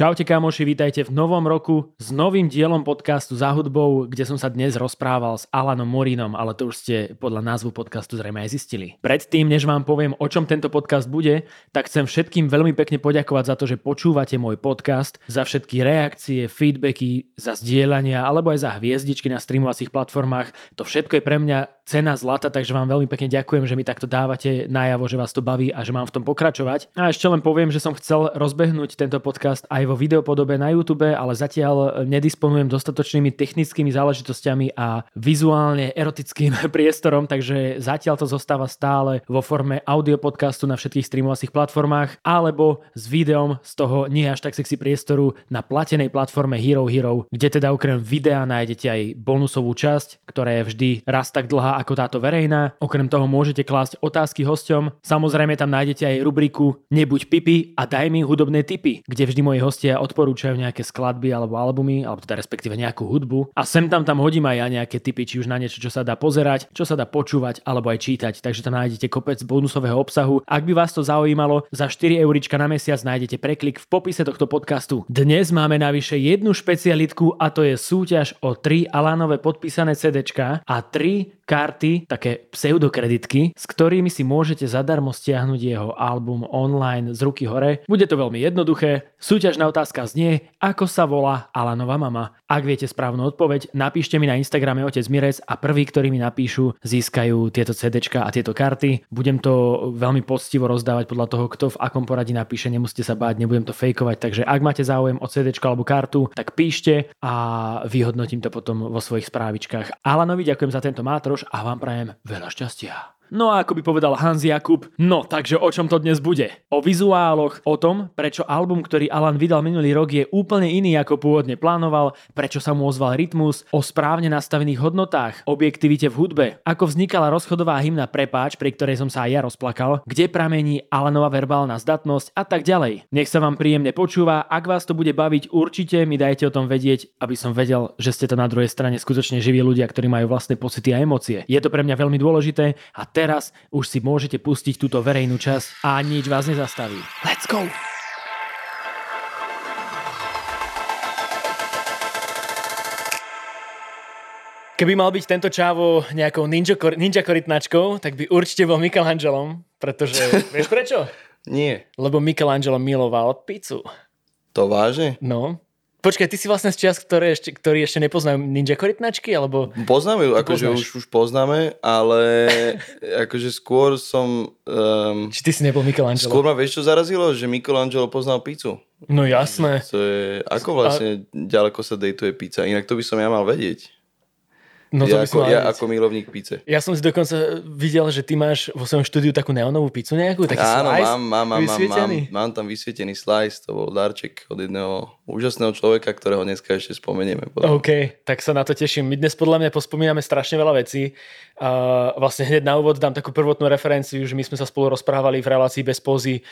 Čaute kamoši, vítajte v novom roku s novým dielom podcastu Za hudbou, kde som sa dnes rozprával s Alanom Morinom, ale to už ste podľa názvu podcastu zrejme aj zistili. Predtým, než vám poviem, o čom tento podcast bude, tak chcem všetkým veľmi pekne poďakovať za to, že počúvate môj podcast, za všetky reakcie, feedbacky, za zdieľania alebo aj za hviezdičky na streamovacích platformách. To všetko je pre mňa cena zlata, takže vám veľmi pekne ďakujem, že mi takto dávate najavo, že vás to baví a že mám v tom pokračovať. A ešte len poviem, že som chcel rozbehnúť tento podcast aj vo videopodobe na YouTube, ale zatiaľ nedisponujem dostatočnými technickými záležitosťami a vizuálne erotickým priestorom, takže zatiaľ to zostáva stále vo forme audio podcastu na všetkých streamovacích platformách alebo s videom z toho nie až tak sexy priestoru na platenej platforme Hero Hero, kde teda okrem videa nájdete aj bonusovú časť, ktorá je vždy raz tak dlhá ako táto verejná. Okrem toho môžete klásť otázky hosťom. Samozrejme tam nájdete aj rubriku Nebuď pipi a daj mi hudobné tipy, kde vždy moji hostia hostia odporúčajú nejaké skladby alebo albumy, alebo teda respektíve nejakú hudbu. A sem tam tam hodím aj ja nejaké tipy, či už na niečo, čo sa dá pozerať, čo sa dá počúvať alebo aj čítať. Takže tam nájdete kopec bonusového obsahu. Ak by vás to zaujímalo, za 4 eurička na mesiac nájdete preklik v popise tohto podcastu. Dnes máme navyše jednu špecialitku a to je súťaž o 3 Alanové podpísané CDčka a 3 karty, také pseudokreditky, s ktorými si môžete zadarmo stiahnuť jeho album online z ruky hore. Bude to veľmi jednoduché. Súťažná otázka znie, ako sa volá Alanova mama. Ak viete správnu odpoveď, napíšte mi na Instagrame Otec Mirec a prví, ktorí mi napíšu, získajú tieto CDčka a tieto karty. Budem to veľmi poctivo rozdávať podľa toho, kto v akom poradí napíše, nemusíte sa báť, nebudem to fejkovať, takže ak máte záujem o CDčko alebo kartu, tak píšte a vyhodnotím to potom vo svojich správičkách. Alanovi ďakujem za tento mátroš A vám prajem veľa šťastia. No a ako by povedal Hans Jakub, no takže o čom to dnes bude? O vizuáloch, o tom, prečo album, ktorý Alan vydal minulý rok je úplne iný ako pôvodne plánoval, prečo sa mu ozval rytmus, o správne nastavených hodnotách, objektivite v hudbe, ako vznikala rozchodová hymna Prepáč, pri ktorej som sa aj ja rozplakal, kde pramení Alanova verbálna zdatnosť a tak ďalej. Nech sa vám príjemne počúva, ak vás to bude baviť, určite mi dajte o tom vedieť, aby som vedel, že ste to na druhej strane skutočne živí ľudia, ktorí majú vlastné pocity a emócie. Je to pre mňa veľmi dôležité a teraz už si môžete pustiť túto verejnú časť a nič vás nezastaví. Let's go! Keby mal byť tento čávo nejakou ninja, ninja korytnačkou, tak by určite bol Michelangelom, pretože... vieš prečo? Nie. Lebo Michelangelo miloval pizzu. To vážne? No. Počkaj, ty si vlastne z čias, ktoré ešte, ktorí ešte nepoznajú ninja korytnačky, alebo... Poznáme ju, akože už, už poznáme, ale akože skôr som... Um, Či ty si nebol Michelangelo? Skôr ma vieš, čo zarazilo? Že Michelangelo poznal pizzu. No jasné. To je, ako vlastne A... ďaleko sa dejtuje pizza? Inak to by som ja mal vedieť. No to ja, ako, ja ako milovník píce. Ja som si dokonca videl, že ty máš vo svojom štúdiu takú neonovú pizzu nejakú, taký Áno, slice mám, mám, mám, mám, mám tam vysvietený slice, to bol darček od jedného úžasného človeka, ktorého dneska ešte spomenieme. Podľa. OK, tak sa na to teším. My dnes podľa mňa pospomíname strašne veľa vecí. Uh, vlastne hneď na úvod dám takú prvotnú referenciu, že my sme sa spolu rozprávali v relácii bez pózy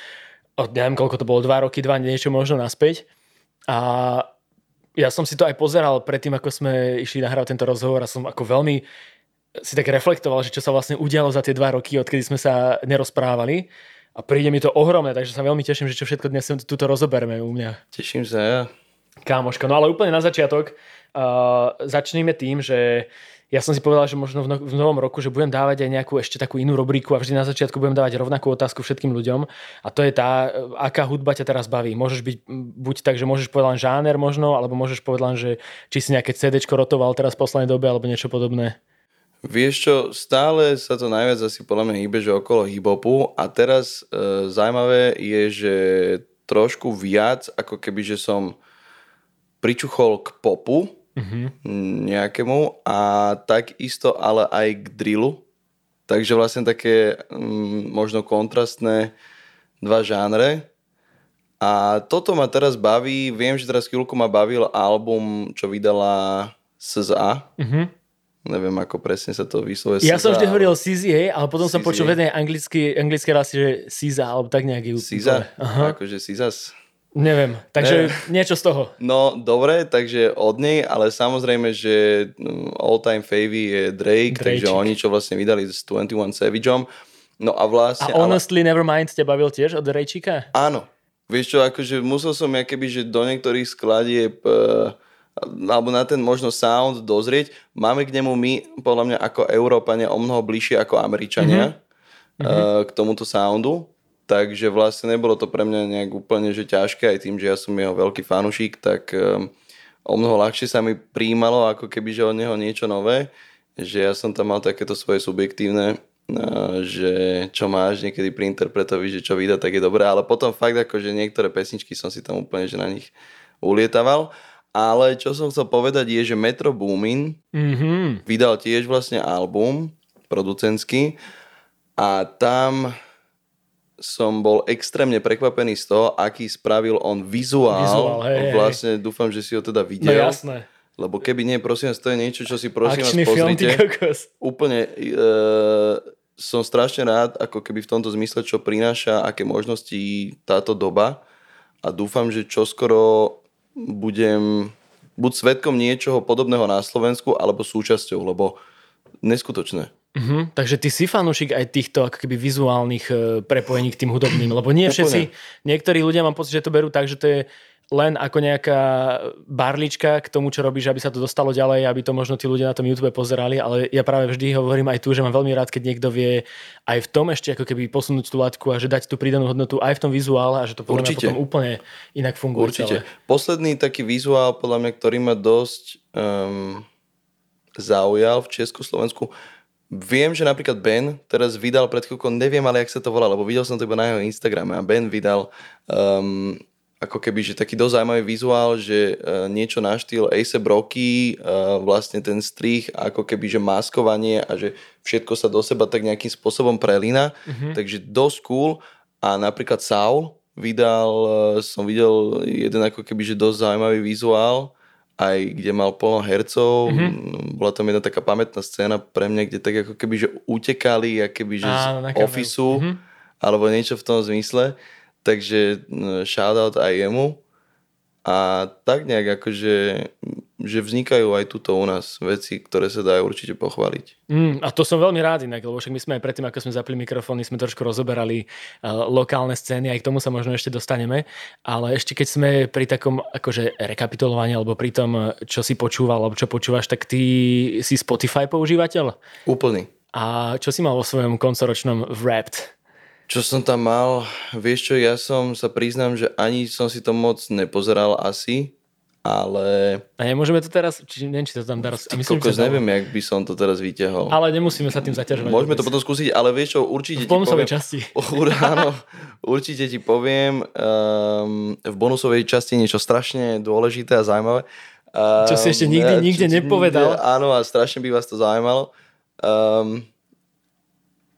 od neviem koľko to bolo, dva roky, dva, niečo možno naspäť. A ja som si to aj pozeral predtým, ako sme išli nahrávať tento rozhovor a som ako veľmi si tak reflektoval, že čo sa vlastne udialo za tie dva roky, odkedy sme sa nerozprávali. A príde mi to ohromné, takže sa veľmi teším, že čo všetko dnes túto rozoberme u mňa. Teším sa ja. Kámoška, no ale úplne na začiatok uh, začneme tým, že ja som si povedal, že možno v, no- v novom roku, že budem dávať aj nejakú ešte takú inú rubriku a vždy na začiatku budem dávať rovnakú otázku všetkým ľuďom a to je tá, aká hudba ťa teraz baví. Môžeš byť buď tak, že môžeš povedať len žáner možno, alebo môžeš povedať len, že či si nejaké CD rotoval teraz v poslednej dobe alebo niečo podobné. Vieš čo, stále sa to najviac asi podľa mňa hýbe, že okolo hip-hopu a teraz e, zaujímavé je, že trošku viac, ako keby, že som pričuchol k popu, mm-hmm. nejakému a takisto ale aj k drillu. Takže vlastne také mm, možno kontrastné dva žánre. A toto ma teraz baví, viem, že teraz chvíľku ma bavil album, čo vydala SZA. Mm-hmm. Neviem, ako presne sa to vyslovuje. Ja som vždy hovoril hej, ale potom som počul v jednej anglické, anglické že Siza, alebo tak nejak ju... Siza? Akože Sizas. Neviem, takže ne. niečo z toho. No, dobre, takže od nej, ale samozrejme, že mm, all time favy je Drake, Drake, takže oni čo vlastne vydali s 21 Savageom. No a vlastne... A Honestly ale... Nevermind ste bavil tiež od Drejčíka? Áno, Vieš čo, akože musel som ja keby, že do niektorých skladieb uh, alebo na ten možno sound dozrieť. Máme k nemu my, podľa mňa ako Európania, o mnoho bližšie ako Američania mm-hmm. uh, k tomuto soundu. Takže vlastne nebolo to pre mňa nejak úplne že ťažké, aj tým, že ja som jeho veľký fanušik, tak um, o mnoho ľahšie sa mi príjmalo, ako keby, že od neho niečo nové. Že ja som tam mal takéto svoje subjektívne, uh, že čo máš niekedy pri interpretovi, že čo vydá, tak je dobré. Ale potom fakt ako, že niektoré pesničky som si tam úplne, že na nich ulietaval. Ale čo som chcel povedať je, že Metro Boomin mm-hmm. vydal tiež vlastne album producentský a tam som bol extrémne prekvapený z toho, aký spravil on vizuál. vizuál hej, vlastne hej. dúfam, že si ho teda videl. No jasné. Lebo keby nie, prosím vás, to je niečo, čo si prosím Akčný vás pozrite. Film, Úplne e, som strašne rád, ako keby v tomto zmysle, čo prináša, aké možnosti táto doba. A dúfam, že čoskoro budem buď svetkom niečoho podobného na Slovensku, alebo súčasťou, lebo neskutočné. Uh-huh. Takže ty si fanúšik aj týchto ako keby vizuálnych e, prepojení k tým hudobným, lebo nie všetci, niektorí ľudia mám pocit, že to berú tak, že to je len ako nejaká barlička k tomu, čo robíš, aby sa to dostalo ďalej, aby to možno tí ľudia na tom YouTube pozerali, ale ja práve vždy hovorím aj tu, že mám veľmi rád, keď niekto vie aj v tom ešte ako keby posunúť tú látku a že dať tú pridanú hodnotu aj v tom vizuále a že to podľa Určite. potom úplne inak funguje. Určite. Celé. Posledný taký vizuál, podľa mňa, ktorý ma dosť um, zaujal v Československu, Viem, že napríklad Ben teraz vydal pred chvíľkou, neviem ale, jak sa to volá, lebo videl som to iba na jeho Instagrame a Ben vydal um, ako keby, že taký dosť zaujímavý vizuál, že uh, niečo na štýl Ace Brocky, uh, vlastne ten strich, ako keby, že maskovanie a že všetko sa do seba tak nejakým spôsobom prelína, mm-hmm. takže dosť cool. A napríklad Saul vydal, uh, som videl jeden ako keby, že dosť zaujímavý vizuál, aj kde mal plno hercov, mm-hmm. bola tam jedna taká pamätná scéna pre mňa, kde tak ako keby, že utekali, keby, že Áno, z ofisu, mm-hmm. alebo niečo v tom zmysle takže shoutout aj jemu. A tak nejak akože, že vznikajú aj tuto u nás veci, ktoré sa dajú určite pochváliť. Mm, a to som veľmi rád inak, lebo však my sme aj predtým, ako sme zapli mikrofóny, sme trošku rozoberali uh, lokálne scény, aj k tomu sa možno ešte dostaneme, ale ešte keď sme pri takom akože rekapitulovaní, alebo pri tom, čo si počúval, alebo čo počúvaš, tak ty si Spotify používateľ? Úplný. A čo si mal vo svojom koncoročnom Wrapped? Čo som tam mal, vieš čo, ja som sa priznám, že ani som si to moc nepozeral asi, ale... A nemôžeme to teraz, či, neviem, či to tam dá roz... Myslím, kokos, neviem, jak by som to teraz vyťahol. Ale nemusíme sa tým zaťažovať. Môžeme to potom skúsiť, ale vieš čo, určite v ti poviem... časti. Áno, určite ti poviem, um, v bonusovej časti niečo strašne dôležité a zaujímavé. Um, čo si ešte nikdy, ehm, nikde nepovedal. Nikde, áno, a strašne by vás to zaujímalo. Um,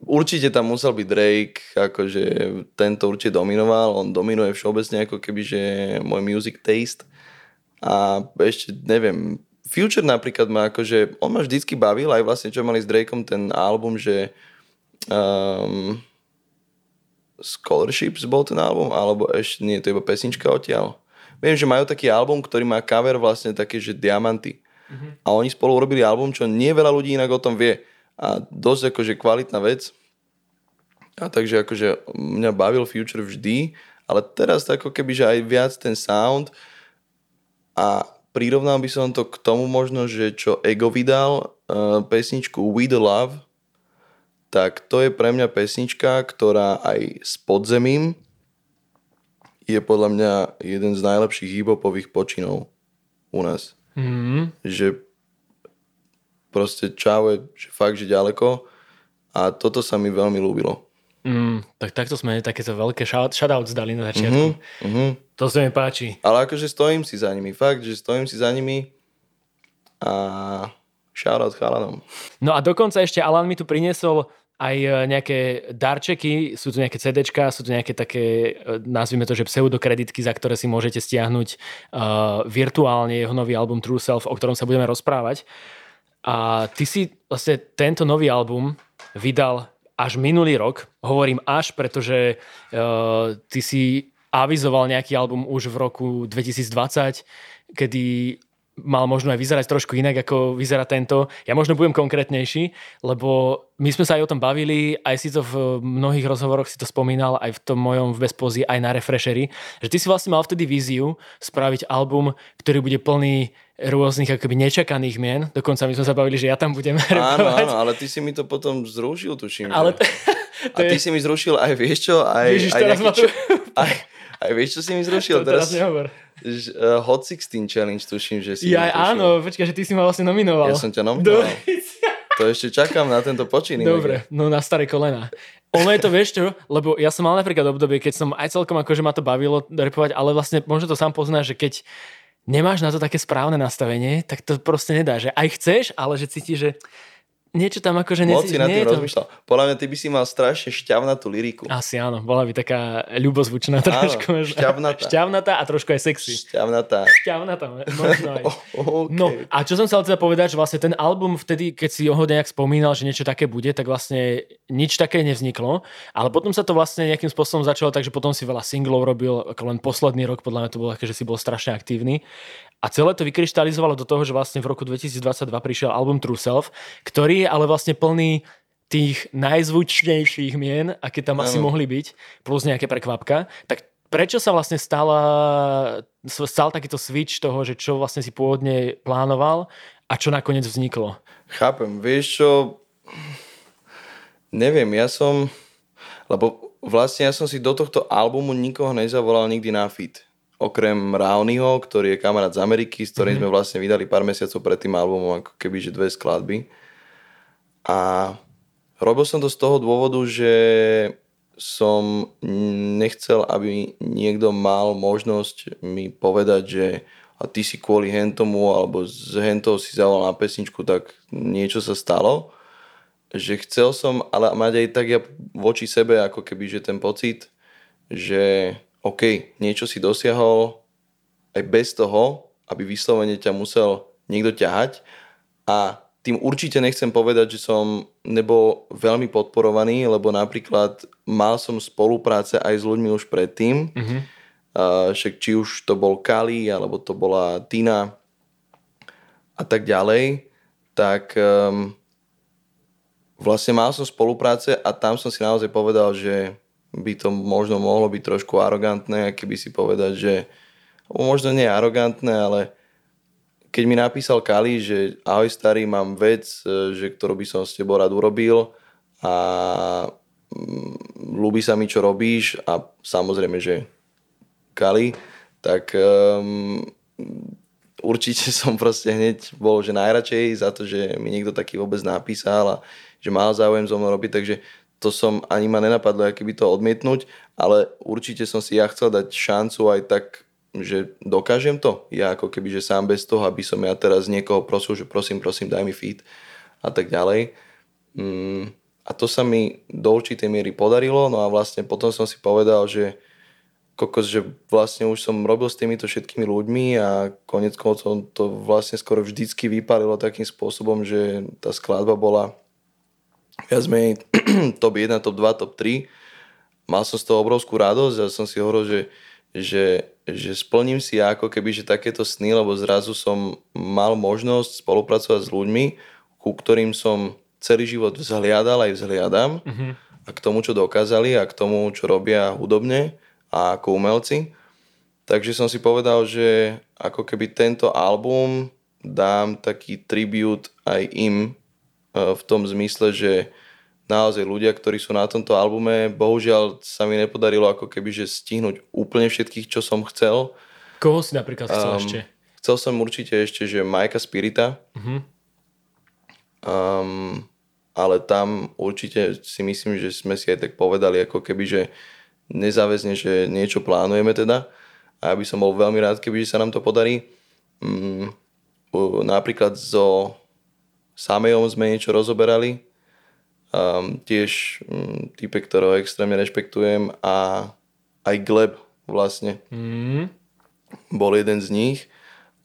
Určite tam musel byť Drake, akože tento určite dominoval, on dominuje všeobecne ako keby, že môj music taste. A ešte neviem, Future napríklad ma akože, on ma vždycky bavil, aj vlastne čo mali s Drakeom ten album, že um, Scholarships bol ten album, alebo ešte nie, to je iba pesnička odtiaľ. Viem, že majú taký album, ktorý má cover vlastne také, že diamanty. Mm-hmm. A oni spolu urobili album, čo nie veľa ľudí inak o tom vie a dosť akože kvalitná vec. A takže akože mňa bavil Future vždy, ale teraz ako keby, že aj viac ten sound a prirovnal by som to k tomu možno, že čo Ego vydal uh, pesničku We The Love, tak to je pre mňa pesnička, ktorá aj s podzemím je podľa mňa jeden z najlepších hip-hopových počinov u nás. Mm. Že proste čau je že fakt, že ďaleko a toto sa mi veľmi ľúbilo. Mm, tak takto sme takéto veľké shoutouts dali na začiatku. Uh-huh, uh-huh. To sa mi páči. Ale akože stojím si za nimi, fakt, že stojím si za nimi a shoutout chalanom. No a dokonca ešte Alan mi tu priniesol aj e, nejaké darčeky, sú tu nejaké CDčka, sú tu nejaké také, e, nazvime to, že pseudokreditky, za ktoré si môžete stiahnuť uh, virtuálne jeho nový album True Self, o ktorom sa budeme rozprávať. A ty si vlastne tento nový album vydal až minulý rok. Hovorím až, pretože uh, ty si avizoval nejaký album už v roku 2020, kedy mal možno aj vyzerať trošku inak, ako vyzerá tento. Ja možno budem konkrétnejší, lebo my sme sa aj o tom bavili, aj si to v mnohých rozhovoroch si to spomínal, aj v tom mojom v Bezpozi, aj na Refreshery, že ty si vlastne mal vtedy víziu spraviť album, ktorý bude plný rôznych akoby nečakaných mien. Dokonca my sme sa bavili, že ja tam budem Áno, áno, ale ty si mi to potom zrušil, tuším. Ale to, to A ty je... si mi zrušil aj vieš čo, aj, Ježiš, aj, nejaký, čo, aj, aj vieš čo si mi zrušil? To teraz, teraz nehovor. Uh, Hot 16 Challenge tuším, že si Ja áno, počkaj, že ty si ma vlastne nominoval. Ja som ťa nominoval. To ešte čakám na tento počin. Dobre, no na staré kolena. Ono je to, vieš čo, lebo ja som mal napríklad obdobie, keď som aj celkom akože ma to bavilo repovať, ale vlastne možno to sám poznáš, že keď nemáš na to také správne nastavenie, tak to proste nedá, že aj chceš, ale že cítiš, že niečo tam akože... Moc si nad tým to... rozmýšľal. Podľa mňa ty by si mal strašne šťavnatú liriku. Asi áno, bola by taká ľubozvučná trošku. Áno, šťavnatá. šťavnatá a trošku aj sexy. Šťavnatá. Šťavnatá, možno aj. oh, okay. No a čo som chcel teda povedať, že vlastne ten album vtedy, keď si ho nejak spomínal, že niečo také bude, tak vlastne nič také nevzniklo, ale potom sa to vlastne nejakým spôsobom začalo, takže potom si veľa singlov robil, len posledný rok podľa mňa to bolo také, že si bol strašne aktívny. A celé to vykryštalizovalo do toho, že vlastne v roku 2022 prišiel album True Self, ktorý je ale vlastne plný tých najzvučnejších mien, aké tam asi mohli byť, plus nejaké prekvapka. Tak prečo sa vlastne stala, stal takýto switch toho, že čo vlastne si pôvodne plánoval a čo nakoniec vzniklo? Chápem, vieš čo, neviem, ja som, lebo vlastne ja som si do tohto albumu nikoho nezavolal nikdy na fit okrem Rauniho, ktorý je kamarát z Ameriky, s ktorým mm-hmm. sme vlastne vydali pár mesiacov pred tým albumom, ako keby, že dve skladby. A robil som to z toho dôvodu, že som nechcel, aby niekto mal možnosť mi povedať, že a ty si kvôli hentomu alebo z hentou si zavolal na pesničku, tak niečo sa stalo. Že chcel som ale mať aj tak ja voči sebe ako keby, že ten pocit, že OK, niečo si dosiahol aj bez toho, aby vyslovene ťa musel niekto ťahať a tým určite nechcem povedať, že som nebol veľmi podporovaný, lebo napríklad mal som spolupráce aj s ľuďmi už predtým, mm-hmm. uh, však či už to bol Kali, alebo to bola Tina a tak ďalej, tak um, vlastne mal som spolupráce a tam som si naozaj povedal, že by to možno mohlo byť trošku arogantné, keby si povedať, že možno nie arogantné, ale keď mi napísal Kali, že ahoj starý, mám vec, e, že ktorú by som s tebou rád urobil a mm, ľúbi sa mi, čo robíš a samozrejme, že Kali, tak um, určite som proste hneď bol, že najradšej za to, že mi niekto taký vôbec napísal a že mal záujem so mnou robiť, takže to som ani ma nenapadlo, aký by to odmietnúť, ale určite som si ja chcel dať šancu aj tak, že dokážem to. Ja ako keby, že sám bez toho, aby som ja teraz niekoho prosil, že prosím, prosím, daj mi feed a tak ďalej. Mm, a to sa mi do určitej miery podarilo, no a vlastne potom som si povedal, že kokos, že vlastne už som robil s týmito všetkými ľuďmi a konec koncov to vlastne skoro vždycky vypálilo takým spôsobom, že tá skladba bola viac menej top 1, top 2, top 3. Mal som z toho obrovskú radosť a som si hovoril, že, že, že splním si ako keby že takéto sny, lebo zrazu som mal možnosť spolupracovať s ľuďmi, ku ktorým som celý život vzhliadal aj vzhliadam mm-hmm. a k tomu, čo dokázali a k tomu, čo robia hudobne a ako umelci. Takže som si povedal, že ako keby tento album dám taký tribut aj im v tom zmysle, že naozaj ľudia, ktorí sú na tomto albume, bohužiaľ sa mi nepodarilo ako keby, že stihnúť úplne všetkých, čo som chcel. Koho si napríklad chcel um, ešte? Chcel som určite ešte, že Majka Spirita. Uh-huh. Um, ale tam určite si myslím, že sme si aj tak povedali, ako keby, že nezáväzne, že niečo plánujeme teda. A ja by som bol veľmi rád, keby sa nám to podarí. Um, napríklad zo Samejom sme niečo rozoberali. Um, tiež um, type, ktorého extrémne rešpektujem a aj Gleb vlastne mm. bol jeden z nich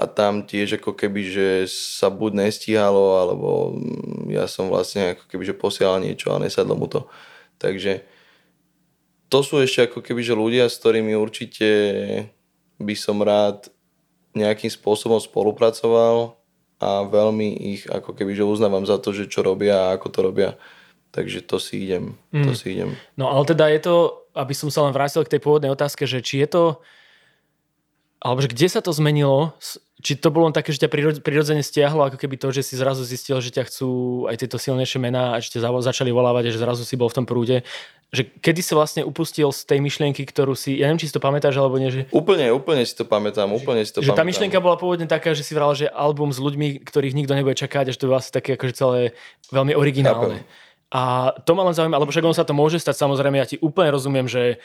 a tam tiež ako keby, že sa buď nestíhalo, alebo mm, ja som vlastne ako keby, že posielal niečo a nesadlo mu to. Takže to sú ešte ako keby, že ľudia, s ktorými určite by som rád nejakým spôsobom spolupracoval a veľmi ich ako keby, že uznávam za to, že čo robia a ako to robia. Takže to si idem. Mm. To si idem. No ale teda je to, aby som sa len vrátil k tej pôvodnej otázke, že či je to, alebo že kde sa to zmenilo, či to bolo len také, že ťa prirodzene stiahlo, ako keby to, že si zrazu zistil, že ťa chcú aj tieto silnejšie mená a že ťa začali volávať a že zrazu si bol v tom prúde. Že kedy si vlastne upustil z tej myšlienky, ktorú si, ja neviem, či si to pamätáš alebo nie, že... Úplne, úplne si to pamätám, úplne si to že pamätám. tá myšlienka bola pôvodne taká, že si vral, že album s ľuďmi, ktorých nikto nebude čakať, že to bolo asi také akože celé veľmi originálne. Chápem. A to ma len zaujíma, lebo však on sa to môže stať, samozrejme, ja ti úplne rozumiem, že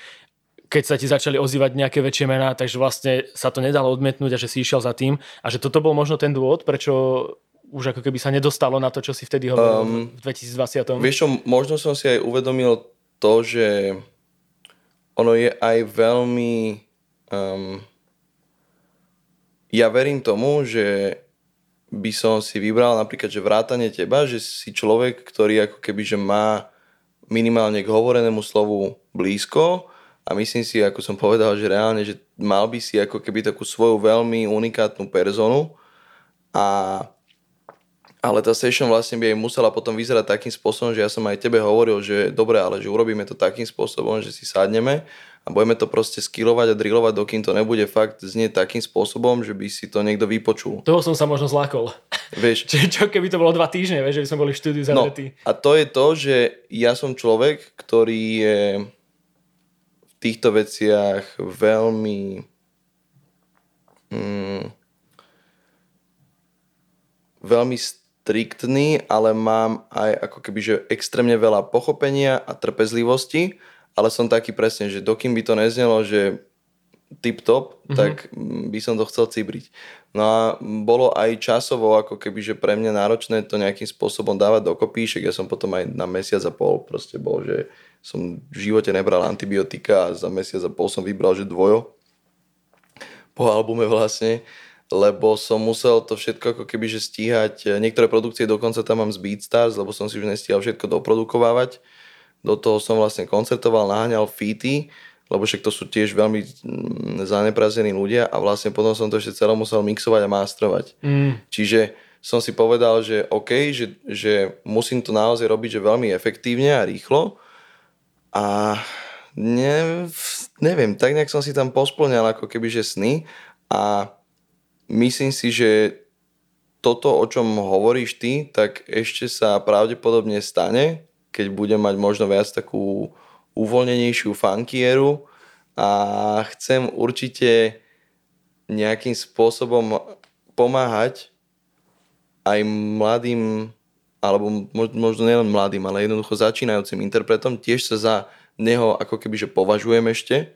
keď sa ti začali ozývať nejaké väčšie mená, takže vlastne sa to nedalo odmietnúť a že si išiel za tým a že toto bol možno ten dôvod, prečo už ako keby sa nedostalo na to, čo si vtedy hovoril um, v 2020. Vieš čo, možno som si aj uvedomil to, že ono je aj veľmi... Um, ja verím tomu, že by som si vybral napríklad, že vrátanie teba, že si človek, ktorý ako keby, že má minimálne k hovorenému slovu blízko a myslím si, ako som povedal, že reálne, že mal by si ako keby takú svoju veľmi unikátnu personu a ale tá session vlastne by aj musela potom vyzerať takým spôsobom, že ja som aj tebe hovoril, že dobre, ale že urobíme to takým spôsobom, že si sadneme a budeme to proste skillovať a drillovať, dokým to nebude fakt znieť takým spôsobom, že by si to niekto vypočul. Toho som sa možno zlákol. Vieš. čo, čo keby to bolo dva týždne, vieš, že by sme boli v štúdiu zavretí. No, a to je to, že ja som človek, ktorý je týchto veciach veľmi mm, veľmi striktný, ale mám aj ako keby, že extrémne veľa pochopenia a trpezlivosti ale som taký presne, že dokým by to neznelo, že tip-top, mm-hmm. tak by som to chcel cibriť. No a bolo aj časovo ako keby, že pre mňa náročné to nejakým spôsobom dávať dokopy, však ja som potom aj na mesiac a pol proste bol, že som v živote nebral antibiotika a za mesiac a pol som vybral, že dvojo po albume vlastne, lebo som musel to všetko ako keby, že stíhať, niektoré produkcie dokonca tam mám z Beatstars, lebo som si už nestíhal všetko doprodukovávať, do toho som vlastne koncertoval, naháňal feety, lebo však to sú tiež veľmi mm, zaneprazení ľudia a vlastne potom som to ešte celé musel mixovať a mastrovať. Mm. Čiže som si povedal, že OK, že, že musím to naozaj robiť že veľmi efektívne a rýchlo a ne, neviem, tak nejak som si tam posplňal ako keby, že sny a myslím si, že toto, o čom hovoríš ty, tak ešte sa pravdepodobne stane, keď budem mať možno viac takú uvoľnenejšiu funkieru a chcem určite nejakým spôsobom pomáhať aj mladým, alebo možno nielen mladým, ale jednoducho začínajúcim interpretom. Tiež sa za neho ako keby, že považujem ešte.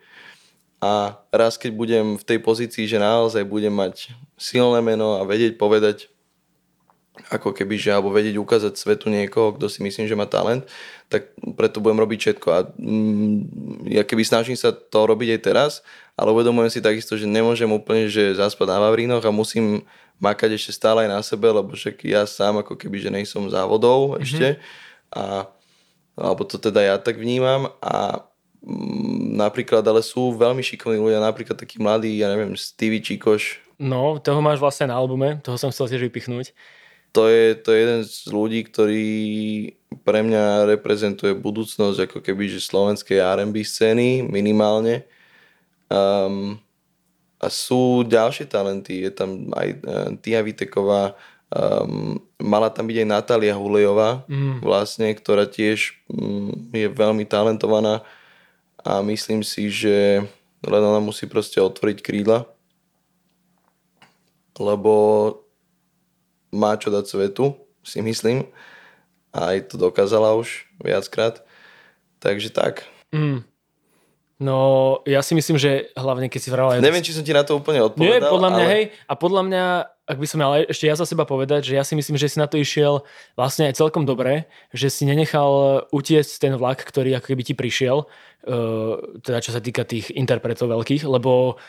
A raz, keď budem v tej pozícii, že naozaj budem mať silné meno a vedieť povedať ako keby, že alebo vedieť ukázať svetu niekoho, kto si myslím, že má talent, tak preto budem robiť všetko. A mm, ja keby snažím sa to robiť aj teraz, ale uvedomujem si takisto, že nemôžem úplne, že zaspať na Vavrínoch a musím makať ešte stále aj na sebe, lebo však ja sám ako keby, že nejsom závodov mm-hmm. ešte. A, alebo to teda ja tak vnímam a mm, napríklad, ale sú veľmi šikovní ľudia, napríklad taký mladý, ja neviem, Stevie Čikoš. No, toho máš vlastne na albume, toho som chcel tiež vypichnúť to je, to je jeden z ľudí, ktorý pre mňa reprezentuje budúcnosť ako keby, že slovenskej R&B scény minimálne. Um, a sú ďalšie talenty, je tam aj uh, Tia Viteková, um, mala tam byť aj Natália Hulejová, mm. vlastne, ktorá tiež um, je veľmi talentovaná a myslím si, že len ona musí proste otvoriť krídla, lebo má čo dať svetu, si myslím. A aj to dokázala už viackrát. Takže tak. Mm. No, ja si myslím, že hlavne keď si vrala... Neviem, či som ti na to úplne odpovedal. Nie, podľa mňa, ale... hej. A podľa mňa, ak by som ale ešte ja za seba povedať, že ja si myslím, že si na to išiel vlastne aj celkom dobre, že si nenechal utiesť ten vlak, ktorý ako keby ti prišiel, uh, teda čo sa týka tých interpretov veľkých, lebo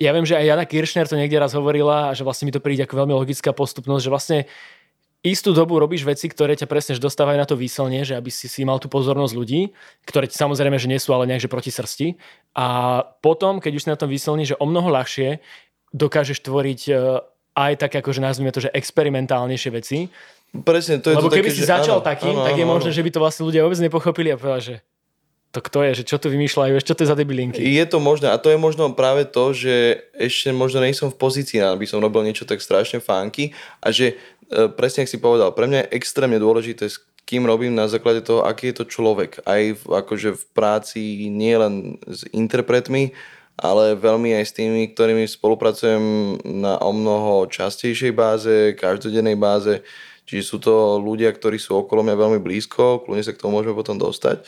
ja viem, že aj Jana Kiršner to niekde raz hovorila, že vlastne mi to príde ako veľmi logická postupnosť, že vlastne istú dobu robíš veci, ktoré ťa presne dostávajú na to výselne, že aby si si mal tú pozornosť ľudí, ktoré ti samozrejme, že nie sú ale nejak že proti srsti. A potom, keď už si na tom výselni, že o mnoho ľahšie dokážeš tvoriť e, aj tak, akože nazvime to, že experimentálnejšie veci. Presne, to je Lebo to keby také, si že začal áno, takým, áno, tak je áno, možné, áno. že by to vlastne ľudia vôbec nepochopili a povedali, že to kto je, že čo tu vymýšľajú, čo to je za debilinky. Je to možné a to je možno práve to, že ešte možno nie som v pozícii, aby som robil niečo tak strašne funky a že presne, ak si povedal, pre mňa je extrémne dôležité, s kým robím na základe toho, aký je to človek. Aj v, akože v práci nie len s interpretmi, ale veľmi aj s tými, ktorými spolupracujem na o mnoho častejšej báze, každodennej báze. Čiže sú to ľudia, ktorí sú okolo mňa veľmi blízko, kľudne sa k tomu môžeme potom dostať.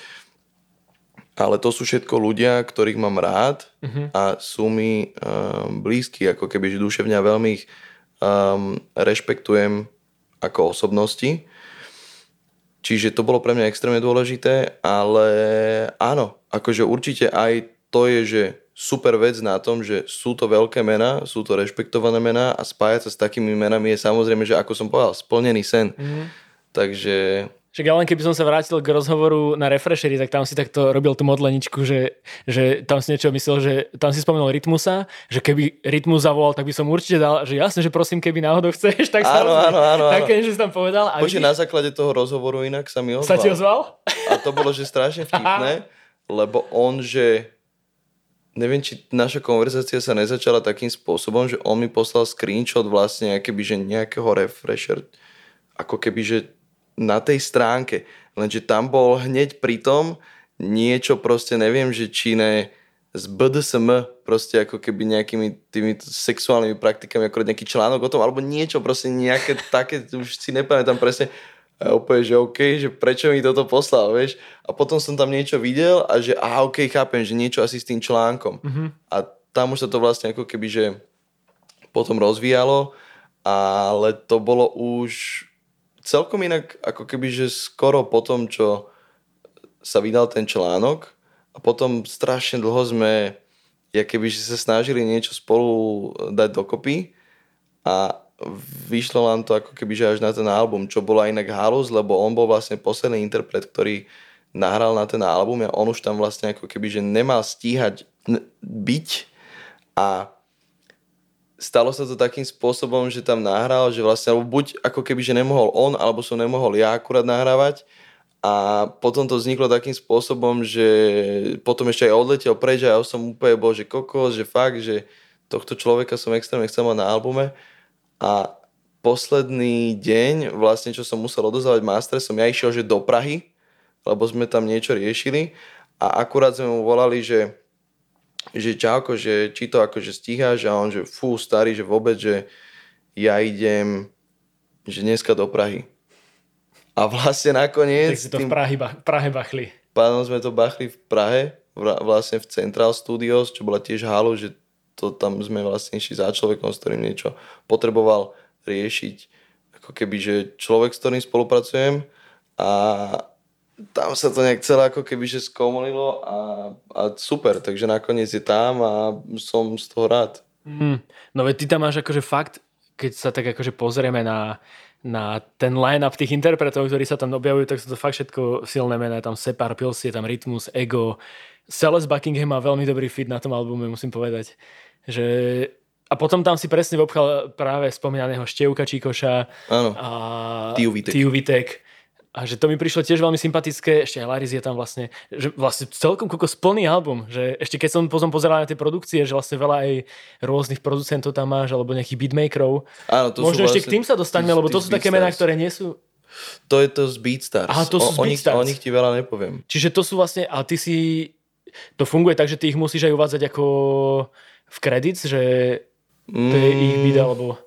Ale to sú všetko ľudia, ktorých mám rád uh-huh. a sú mi um, blízki, ako keby, že duševne a veľmi ich um, rešpektujem ako osobnosti. Čiže to bolo pre mňa extrémne dôležité, ale áno, akože určite aj to je, že super vec na tom, že sú to veľké mená, sú to rešpektované mená a spájať sa s takými menami je samozrejme, že ako som povedal, splnený sen. Mm. Takže Však ja len keby som sa vrátil k rozhovoru na Refreshery, tak tam si takto robil tú modleničku, že, že tam si niečo myslel, že tam si spomenul Rytmusa, že keby Rytmus zavolal, tak by som určite dal, že jasne, že prosím, keby náhodou chceš, tak Áno, samozrejme. áno, áno, áno. Také, že si tam povedal. A Počkej, vidíš, na základe toho rozhovoru inak sa mi ozval. sa ti ozval? A to bolo, že strašne vtipné, lebo on, že neviem, či naša konverzácia sa nezačala takým spôsobom, že on mi poslal screenshot vlastne akéby, že nejakého refresher, ako keby, že na tej stránke. Lenže tam bol hneď pri tom niečo proste, neviem, že či ne z BDSM, proste ako keby nejakými tými sexuálnymi praktikami, ako nejaký článok o tom, alebo niečo proste nejaké také, už si nepamätám presne, a úplne, že OK, že prečo mi toto poslal, vieš? A potom som tam niečo videl a že aha, OK, chápem, že niečo asi s tým článkom. Mm-hmm. A tam už sa to vlastne ako keby, že potom rozvíjalo, ale to bolo už celkom inak, ako keby, že skoro po tom, čo sa vydal ten článok a potom strašne dlho sme ja keby, že sa snažili niečo spolu dať dokopy a vyšlo nám to ako keby, že až na ten album, čo bola inak halus, lebo on bol vlastne posledný interpret, ktorý nahral na ten album a on už tam vlastne ako keby, že nemal stíhať byť a stalo sa to takým spôsobom, že tam nahral, že vlastne, alebo buď ako keby, že nemohol on, alebo som nemohol ja akurát nahrávať. A potom to vzniklo takým spôsobom, že potom ešte aj odletel preč a ja som úplne bol, že kokos, že fakt, že tohto človeka som extrémne chcel mať na albume. A posledný deň, vlastne čo som musel odozvať master, som ja išiel, že do Prahy, lebo sme tam niečo riešili. A akurát sme mu volali, že že čauko, že či to akože stíhaš a on, že fú, starý, že vôbec, že ja idem, že dneska do Prahy. A vlastne nakoniec... Tak si to v Prahe, Prahe bachli. Pánom sme to bachli v Prahe, vlastne v Central Studios, čo bola tiež halu, že to tam sme vlastne išli za človekom, s ktorým niečo potreboval riešiť. Ako keby, že človek, s ktorým spolupracujem a tam sa to nejak celé ako keby, že skomolilo a, a super, takže nakoniec je tam a som z toho rád. Mm. No veď ty tam máš akože fakt, keď sa tak akože pozrieme na, na ten line-up tých interpretov, ktorí sa tam objavujú, tak sú to fakt všetko silné mená. Je tam Separ, Pils, je tam Rytmus, Ego. Celeste Buckingham má veľmi dobrý fit na tom albume, musím povedať. Že... A potom tam si presne obchal práve spomínaného Števka Číkoša Áno. a Tiu Vitek. Tiu Vitek. A že to mi prišlo tiež veľmi sympatické, ešte aj Laris je tam vlastne, že vlastne celkom koľko splný album, že ešte keď som potom pozeral na tie produkcie, že vlastne veľa aj rôznych producentov tam máš, alebo nejakých beatmakerov. Áno, to Možno ešte vlastne k tým sa dostaňme, tí- lebo to sú také mená, ktoré nie sú... To je to z Beatstars. Aha, to sú z o, o, nich, Beatstars. o nich ti veľa nepoviem. Čiže to sú vlastne, a ty si, to funguje tak, že ty ich musíš aj uvádzať ako v credits, že to je ich beat, alebo...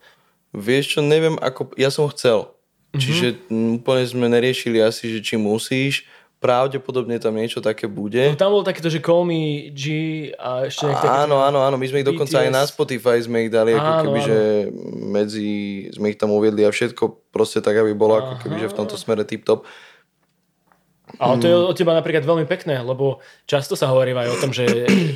Vieš čo, neviem, ako, ja som chcel. Mhm. Čiže úplne sme neriešili asi, že či musíš. Pravdepodobne tam niečo také bude. No, tam bolo takéto, že Call Me G a ešte nejaké. Áno, áno, áno, my sme ich dokonca aj BTS. na Spotify sme ich dali, ako Áno, keby, áno. že medzi, sme ich tam uviedli a všetko proste tak, aby bolo ako keby, že v tomto smere tip-top. Ale to je od teba napríklad veľmi pekné, lebo často sa hovorí aj o tom, že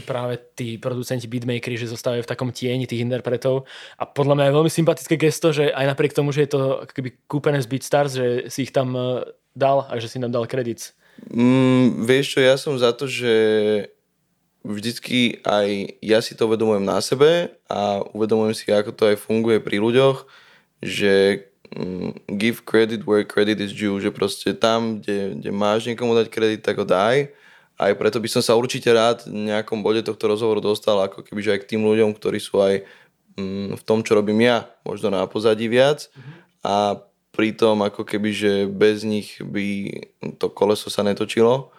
práve tí producenti beatmakeri, že zostávajú v takom tieni tých interpretov a podľa mňa je veľmi sympatické gesto, že aj napriek tomu, že je to keby kúpené z Beatstars, že si ich tam eh, dal a že si nám dal kredit. Mm, vieš čo, ja som za to, že vždycky aj ja si to uvedomujem na sebe a uvedomujem si, ako to aj funguje pri ľuďoch, že give credit where credit is due, že proste tam, kde, kde máš niekomu dať kredit, tak ho daj. Aj preto by som sa určite rád v nejakom bode tohto rozhovoru dostal ako keby aj k tým ľuďom, ktorí sú aj mm, v tom, čo robím ja, možno na pozadí viac. A pritom ako keby, že bez nich by to koleso sa netočilo.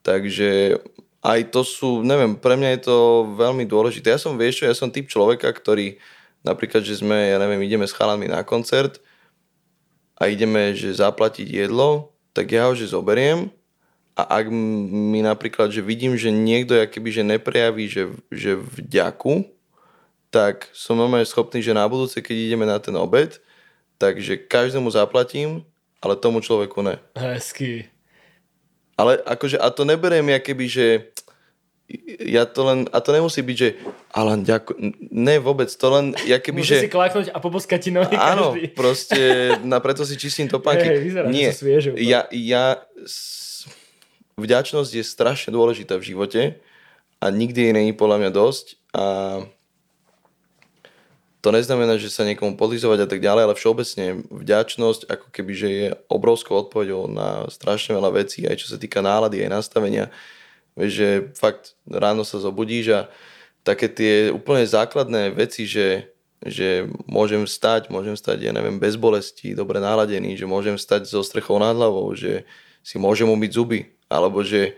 Takže aj to sú, neviem, pre mňa je to veľmi dôležité. Ja som, vieš čo, ja som typ človeka, ktorý napríklad, že sme, ja neviem, ideme s chalami na koncert a ideme, že zaplatiť jedlo, tak ja ho, že zoberiem a ak mi napríklad, že vidím, že niekto keby, že neprejaví, že, že vďaku, tak som normálne schopný, že na budúce, keď ideme na ten obed, Takže každému zaplatím, ale tomu človeku ne. Hezky. Ale akože, a to neberiem ja keby, že ja to len, a to nemusí byť, že Alan, ďakujem, ne vôbec, to len, ja keby, Môže že... si klaknúť a poboskať ti nohy Áno, každý. proste, na preto si čistím topánky. Hej, vyzerá, Nie, že svieže, ja, ja, vďačnosť je strašne dôležitá v živote a nikdy jej není podľa mňa dosť a to neznamená, že sa niekomu podlizovať a tak ďalej, ale všeobecne vďačnosť ako keby, že je obrovskou odpovedou na strašne veľa vecí, aj čo sa týka nálady, aj nastavenia. Vieš, že fakt ráno sa zobudíš a také tie úplne základné veci, že, že môžem stať, môžem stať, ja neviem, bez bolesti, dobre naladený, že môžem stať so strechou nad hlavou, že si môžem umyť zuby, alebo že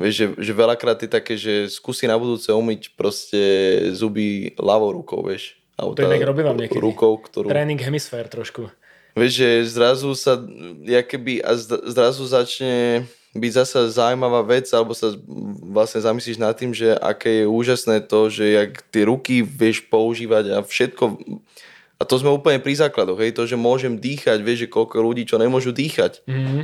Vieš, že, že veľakrát je také, že skúsi na budúce umyť proste zuby ľavou rukou, vieš alebo to inak robím niekedy. rukou, ktorú... Tréning hemisfér trošku. Vieš, že zrazu sa, ja keby, a zrazu začne byť zasa zaujímavá vec, alebo sa vlastne zamyslíš nad tým, že aké je úžasné to, že jak tie ruky vieš používať a všetko, a to sme úplne pri základoch, hej, to, že môžem dýchať, vieš, že koľko ľudí, čo nemôžu dýchať. Mm-hmm.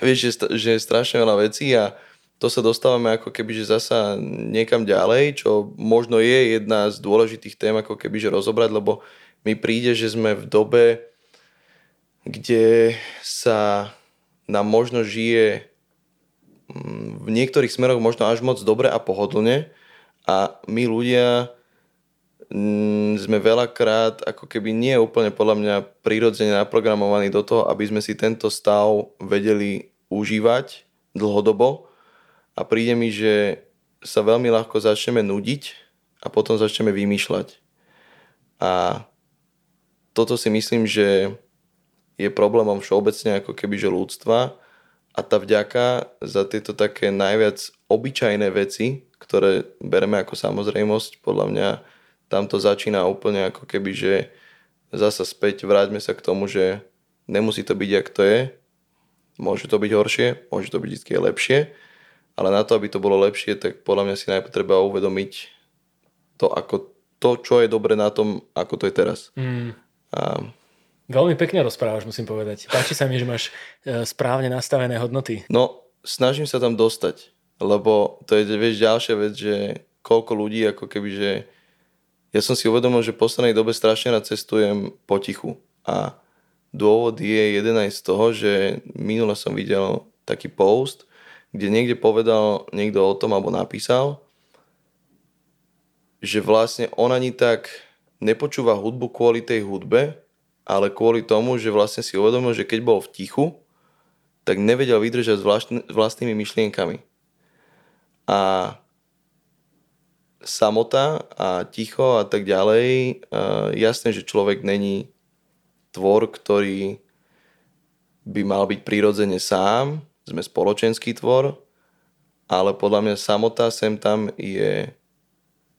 Vieš, že, že je strašne veľa vecí a to sa dostávame ako keby, že zasa niekam ďalej, čo možno je jedna z dôležitých tém ako keby, že rozobrať, lebo mi príde, že sme v dobe, kde sa nám možno žije mm, v niektorých smeroch možno až moc dobre a pohodlne a my ľudia mm, sme veľakrát ako keby nie úplne podľa mňa prirodzene naprogramovaní do toho, aby sme si tento stav vedeli užívať dlhodobo a príde mi, že sa veľmi ľahko začneme nudiť a potom začneme vymýšľať. A toto si myslím, že je problémom všeobecne ako keby že ľudstva a tá vďaka za tieto také najviac obyčajné veci, ktoré bereme ako samozrejmosť, podľa mňa tam to začína úplne ako keby, že zasa späť vráťme sa k tomu, že nemusí to byť, jak to je, môže to byť horšie, môže to byť vždy lepšie, ale na to, aby to bolo lepšie, tak podľa mňa si najprv treba uvedomiť to, ako to, čo je dobre na tom, ako to je teraz. Mm. A... Veľmi pekne rozprávaš, musím povedať. Páči sa mi, že máš e, správne nastavené hodnoty. No, snažím sa tam dostať, lebo to je, vieš, ďalšia vec, že koľko ľudí, ako keby, že ja som si uvedomil, že v poslednej dobe strašne rád cestujem potichu a dôvod je jeden aj z toho, že minule som videl taký post, kde niekde povedal niekto o tom alebo napísal, že vlastne on ani tak nepočúva hudbu kvôli tej hudbe, ale kvôli tomu, že vlastne si uvedomil, že keď bol v tichu, tak nevedel vydržať s vlastnými myšlienkami. A samota a ticho a tak ďalej, jasné, že človek není tvor, ktorý by mal byť prirodzene sám, sme spoločenský tvor, ale podľa mňa samota sem tam je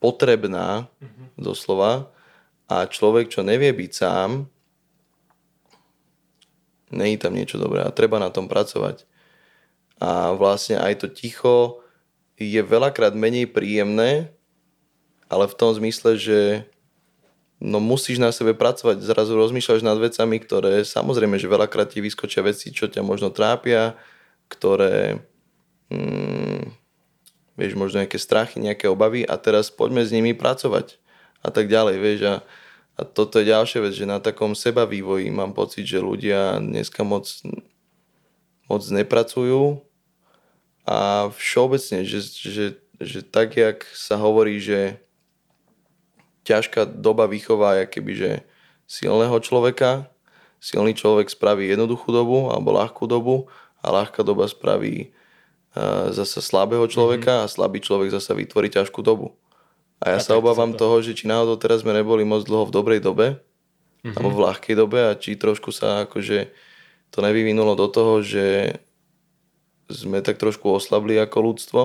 potrebná, mm-hmm. doslova, a človek, čo nevie byť sám, není tam niečo dobré a treba na tom pracovať. A vlastne aj to ticho je veľakrát menej príjemné, ale v tom zmysle, že no musíš na sebe pracovať, zrazu rozmýšľaš nad vecami, ktoré samozrejme, že veľakrát ti vyskočia veci, čo ťa možno trápia, ktoré mm, vieš, možno nejaké strachy, nejaké obavy a teraz poďme s nimi pracovať a tak ďalej, vieš a, a toto je ďalšia vec, že na takom seba vývoji mám pocit, že ľudia dneska moc, moc nepracujú a všeobecne, že, že že tak, jak sa hovorí, že ťažká doba vychová keby, že silného človeka, silný človek spraví jednoduchú dobu alebo ľahkú dobu a ľahká doba spraví uh, zasa slabého človeka mm-hmm. a slabý človek zasa vytvorí ťažkú dobu. A ja sa obávam to. toho, že či náhodou teraz sme neboli moc dlho v dobrej dobe, mm-hmm. alebo v ľahkej dobe a či trošku sa akože to nevyvinulo do toho, že sme tak trošku oslabli ako ľudstvo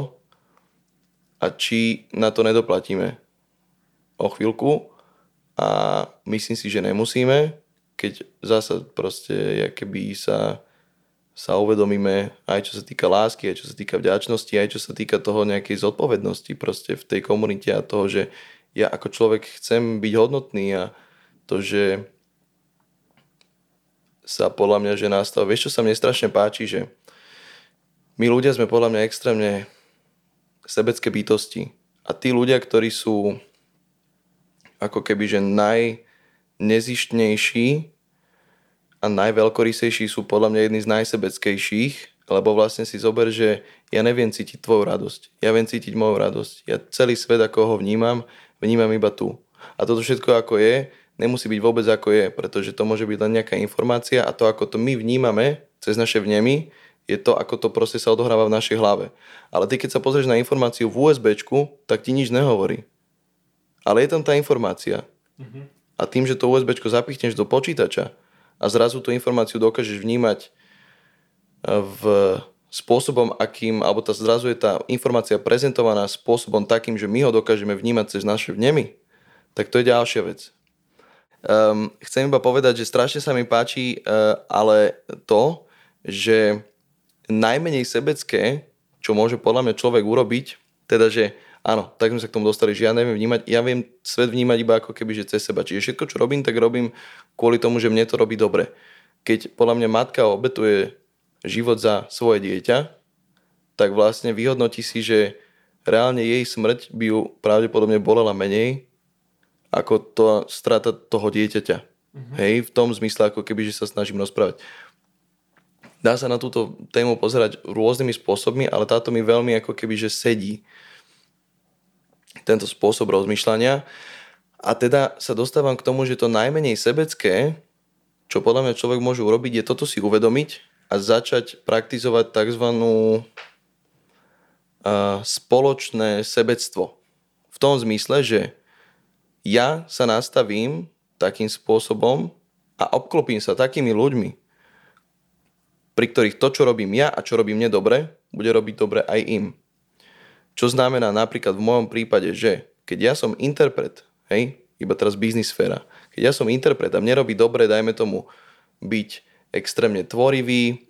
a či na to nedoplatíme o chvíľku a myslím si, že nemusíme, keď zasa proste keby sa, sa uvedomíme aj čo sa týka lásky, aj čo sa týka vďačnosti, aj čo sa týka toho nejakej zodpovednosti proste v tej komunite a toho, že ja ako človek chcem byť hodnotný a to, že sa podľa mňa, že nastav. Vieš, čo sa mne strašne páči, že my ľudia sme podľa mňa extrémne sebecké bytosti. A tí ľudia, ktorí sú ako keby, že najnezištnejší a najveľkorysejší sú podľa mňa jedni z najsebeckejších, lebo vlastne si zober, že ja neviem cítiť tvoju radosť. Ja viem cítiť moju radosť. Ja celý svet, ako ho vnímam, vnímam iba tu. A toto všetko ako je, nemusí byť vôbec ako je, pretože to môže byť len nejaká informácia a to, ako to my vnímame cez naše vnemy, je to, ako to proste sa odohráva v našej hlave. Ale ty, keď sa pozrieš na informáciu v USB, tak ti nič nehovorí. Ale je tam tá informácia. Mm-hmm. A tým, že to USB zapichneš do počítača a zrazu tú informáciu dokážeš vnímať e, v spôsobom, akým, alebo tá zrazu je tá informácia prezentovaná spôsobom takým, že my ho dokážeme vnímať cez naše vnemy, tak to je ďalšia vec. Um, chcem iba povedať, že strašne sa mi páči uh, ale to, že najmenej sebecké, čo môže podľa mňa človek urobiť, teda že áno, tak sme sa k tomu dostali, že ja neviem vnímať, ja viem svet vnímať iba ako keby, že cez seba. Čiže všetko, čo robím, tak robím kvôli tomu, že mne to robí dobre. Keď podľa mňa matka obetuje život za svoje dieťa, tak vlastne vyhodnotí si, že reálne jej smrť by ju pravdepodobne bolela menej, ako to strata toho dieťaťa. Mm-hmm. Hej, v tom zmysle, ako keby, že sa snažím rozprávať. Dá sa na túto tému pozerať rôznymi spôsobmi, ale táto mi veľmi ako keby, že sedí tento spôsob rozmýšľania. A teda sa dostávam k tomu, že to najmenej sebecké, čo podľa mňa človek môže urobiť, je toto si uvedomiť a začať praktizovať tzv. spoločné sebectvo. V tom zmysle, že ja sa nastavím takým spôsobom a obklopím sa takými ľuďmi, pri ktorých to, čo robím ja a čo robím mne dobre, bude robiť dobre aj im. Čo znamená napríklad v mojom prípade, že keď ja som interpret, hej, iba teraz biznis sféra, keď ja som interpret a mne robí dobre, dajme tomu, byť extrémne tvorivý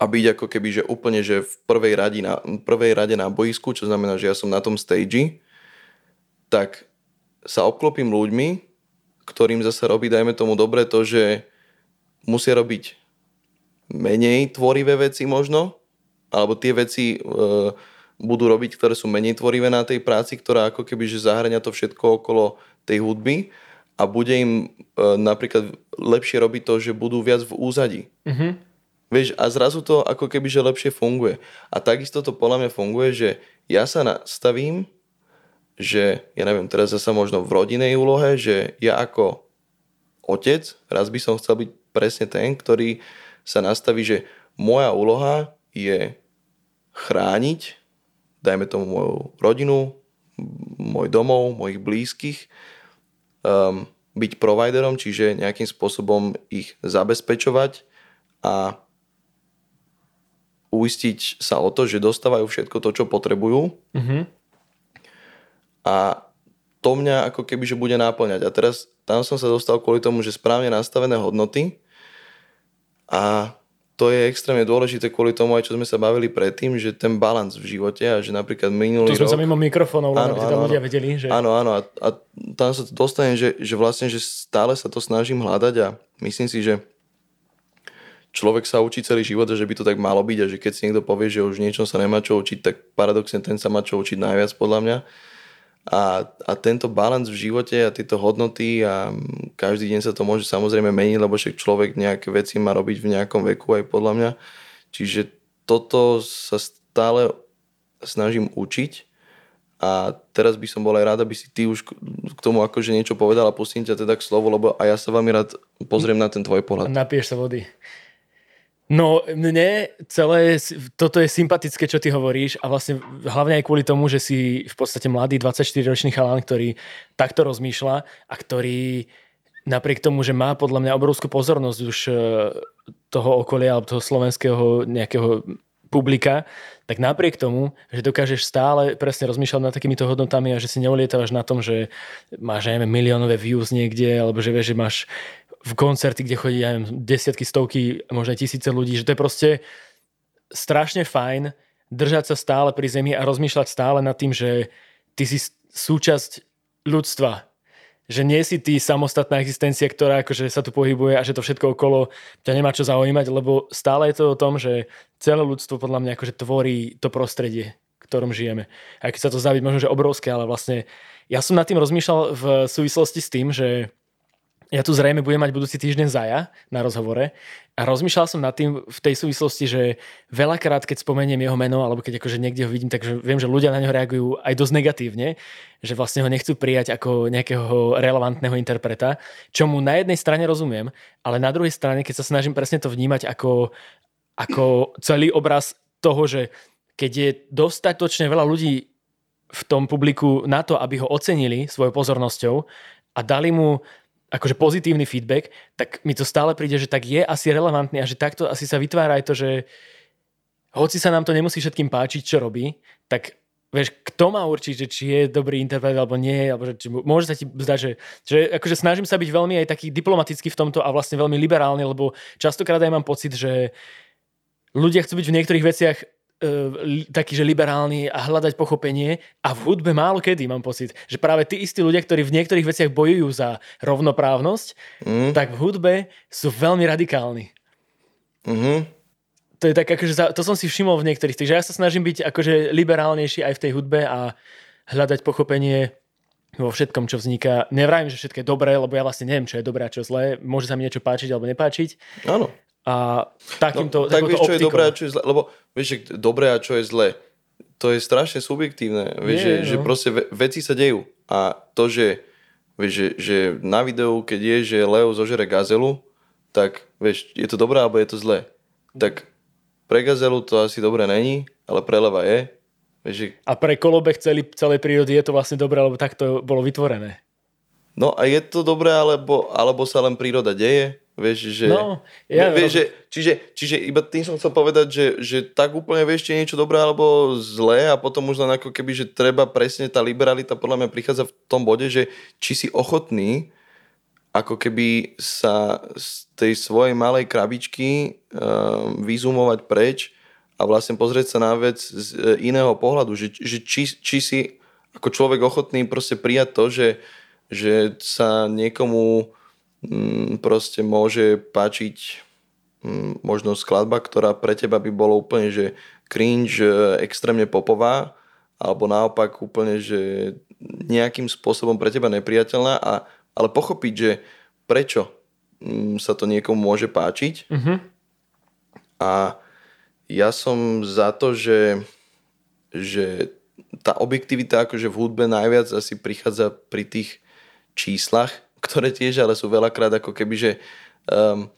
a byť ako keby, že úplne, že v prvej rade na, prvej rade na boisku, čo znamená, že ja som na tom stage, tak sa obklopím ľuďmi, ktorým zase robí, dajme tomu dobre, to, že musia robiť menej tvorivé veci možno, alebo tie veci e, budú robiť, ktoré sú menej tvorivé na tej práci, ktorá ako keby, že zahrania to všetko okolo tej hudby a bude im e, napríklad lepšie robiť to, že budú viac v úzadí. Mm-hmm. Vieš, a zrazu to ako keby, že lepšie funguje. A takisto to podľa mňa funguje, že ja sa nastavím že ja neviem, teraz zase možno v rodinej úlohe, že ja ako otec, raz by som chcel byť presne ten, ktorý sa nastaví, že moja úloha je chrániť, dajme tomu moju rodinu, môj domov, mojich blízkych, um, byť providerom, čiže nejakým spôsobom ich zabezpečovať a uistiť sa o to, že dostávajú všetko to, čo potrebujú. Mm-hmm a to mňa ako keby, že bude náplňať. A teraz tam som sa dostal kvôli tomu, že správne nastavené hodnoty a to je extrémne dôležité kvôli tomu, aj čo sme sa bavili predtým, že ten balans v živote a že napríklad minulý rok... To sme sa mimo mikrofónov, áno, aby tam ľudia vedeli. Že... Áno, áno a, a tam sa to dostane, že, že vlastne, že stále sa to snažím hľadať a myslím si, že človek sa učí celý život a že by to tak malo byť a že keď si niekto povie, že už niečo sa nemá čo učiť, tak paradoxne ten sa má čo učiť najviac podľa mňa a, a tento balans v živote a tieto hodnoty a každý deň sa to môže samozrejme meniť, lebo však človek nejaké veci má robiť v nejakom veku aj podľa mňa. Čiže toto sa stále snažím učiť a teraz by som bol aj rád, aby si ty už k tomu akože niečo povedal a pustím ťa teda k slovu, lebo a ja sa veľmi rád pozriem na ten tvoj pohľad. Napieš sa vody. No, mne celé, toto je sympatické, čo ty hovoríš a vlastne hlavne aj kvôli tomu, že si v podstate mladý 24-ročný chalán, ktorý takto rozmýšľa a ktorý napriek tomu, že má podľa mňa obrovskú pozornosť už e, toho okolia alebo toho slovenského nejakého publika, tak napriek tomu, že dokážeš stále presne rozmýšľať nad takýmito hodnotami a že si neulietavaš na tom, že máš, aj miliónové views niekde, alebo že vieš, že máš v koncerty, kde chodí, neviem, desiatky, stovky, možno aj tisíce ľudí, že to je proste strašne fajn držať sa stále pri zemi a rozmýšľať stále nad tým, že ty si súčasť ľudstva, že nie si ty samostatná existencia, ktorá akože sa tu pohybuje a že to všetko okolo ťa nemá čo zaujímať, lebo stále je to o tom, že celé ľudstvo podľa mňa akože tvorí to prostredie, v ktorom žijeme. A keď sa to zdá byť možno, že obrovské, ale vlastne ja som nad tým rozmýšľal v súvislosti s tým, že ja tu zrejme budem mať budúci týždeň Zaja na rozhovore. A rozmýšľal som nad tým v tej súvislosti, že veľakrát, keď spomeniem jeho meno alebo keď akože niekde ho vidím, takže viem, že ľudia na neho reagujú aj dosť negatívne, že vlastne ho nechcú prijať ako nejakého relevantného interpreta, čo mu na jednej strane rozumiem, ale na druhej strane, keď sa snažím presne to vnímať ako, ako celý obraz toho, že keď je dostatočne veľa ľudí v tom publiku na to, aby ho ocenili svojou pozornosťou a dali mu akože pozitívny feedback, tak mi to stále príde, že tak je asi relevantný a že takto asi sa vytvára aj to, že hoci sa nám to nemusí všetkým páčiť, čo robí, tak vieš, kto má určiť, že či je dobrý interpret alebo nie, alebo že či, môže sa ti zdať, že, že akože snažím sa byť veľmi aj taký diplomatický v tomto a vlastne veľmi liberálny, lebo častokrát aj mám pocit, že ľudia chcú byť v niektorých veciach taký, že liberálny a hľadať pochopenie a v hudbe málo kedy mám pocit, že práve tí istí ľudia, ktorí v niektorých veciach bojujú za rovnoprávnosť, mm. tak v hudbe sú veľmi radikálni. Mm-hmm. To je tak, akože, to som si všimol v niektorých, takže ja sa snažím byť akože liberálnejší aj v tej hudbe a hľadať pochopenie vo všetkom, čo vzniká. Nevrajím, že všetko je dobré, lebo ja vlastne neviem, čo je dobré a čo zlé. Môže sa mi niečo páčiť alebo nepáčiť. Áno. A takýmto, no, tak vieš, čo optikou. je dobré a čo je zlé, lebo vieš, že dobré a čo je zlé, to je strašne subjektívne, vieš, že, no. že proste ve, veci sa dejú a to, že, vieš, že, že na videu, keď je, že Leo zožere gazelu, tak vieš, je to dobré alebo je to zlé. Tak pre gazelu to asi dobré není, ale pre leva je. Vieš, že... A pre kolobeh celý, celej prírody je to vlastne dobré, lebo tak to bolo vytvorené. No a je to dobré, alebo, alebo sa len príroda deje, Vieš, že... No, ja vieš, že, čiže, čiže iba tým som chcel povedať, že, že tak úplne vieš, či niečo dobré alebo zlé a potom už len ako keby, že treba presne tá liberalita podľa mňa prichádza v tom bode, že či si ochotný ako keby sa z tej svojej malej krabičky um, vyzumovať preč a vlastne pozrieť sa na vec z e, iného pohľadu, že, že či, či si ako človek ochotný proste prijať to, že, že sa niekomu proste môže páčiť mm, možno skladba, ktorá pre teba by bolo úplne, že cringe, e, extrémne popová, alebo naopak úplne, že nejakým spôsobom pre teba nepriateľná, a, ale pochopiť, že prečo mm, sa to niekomu môže páčiť. Mm-hmm. A ja som za to, že, že tá objektivita akože v hudbe najviac asi prichádza pri tých číslach, ktoré tiež ale sú veľakrát ako keby, že um,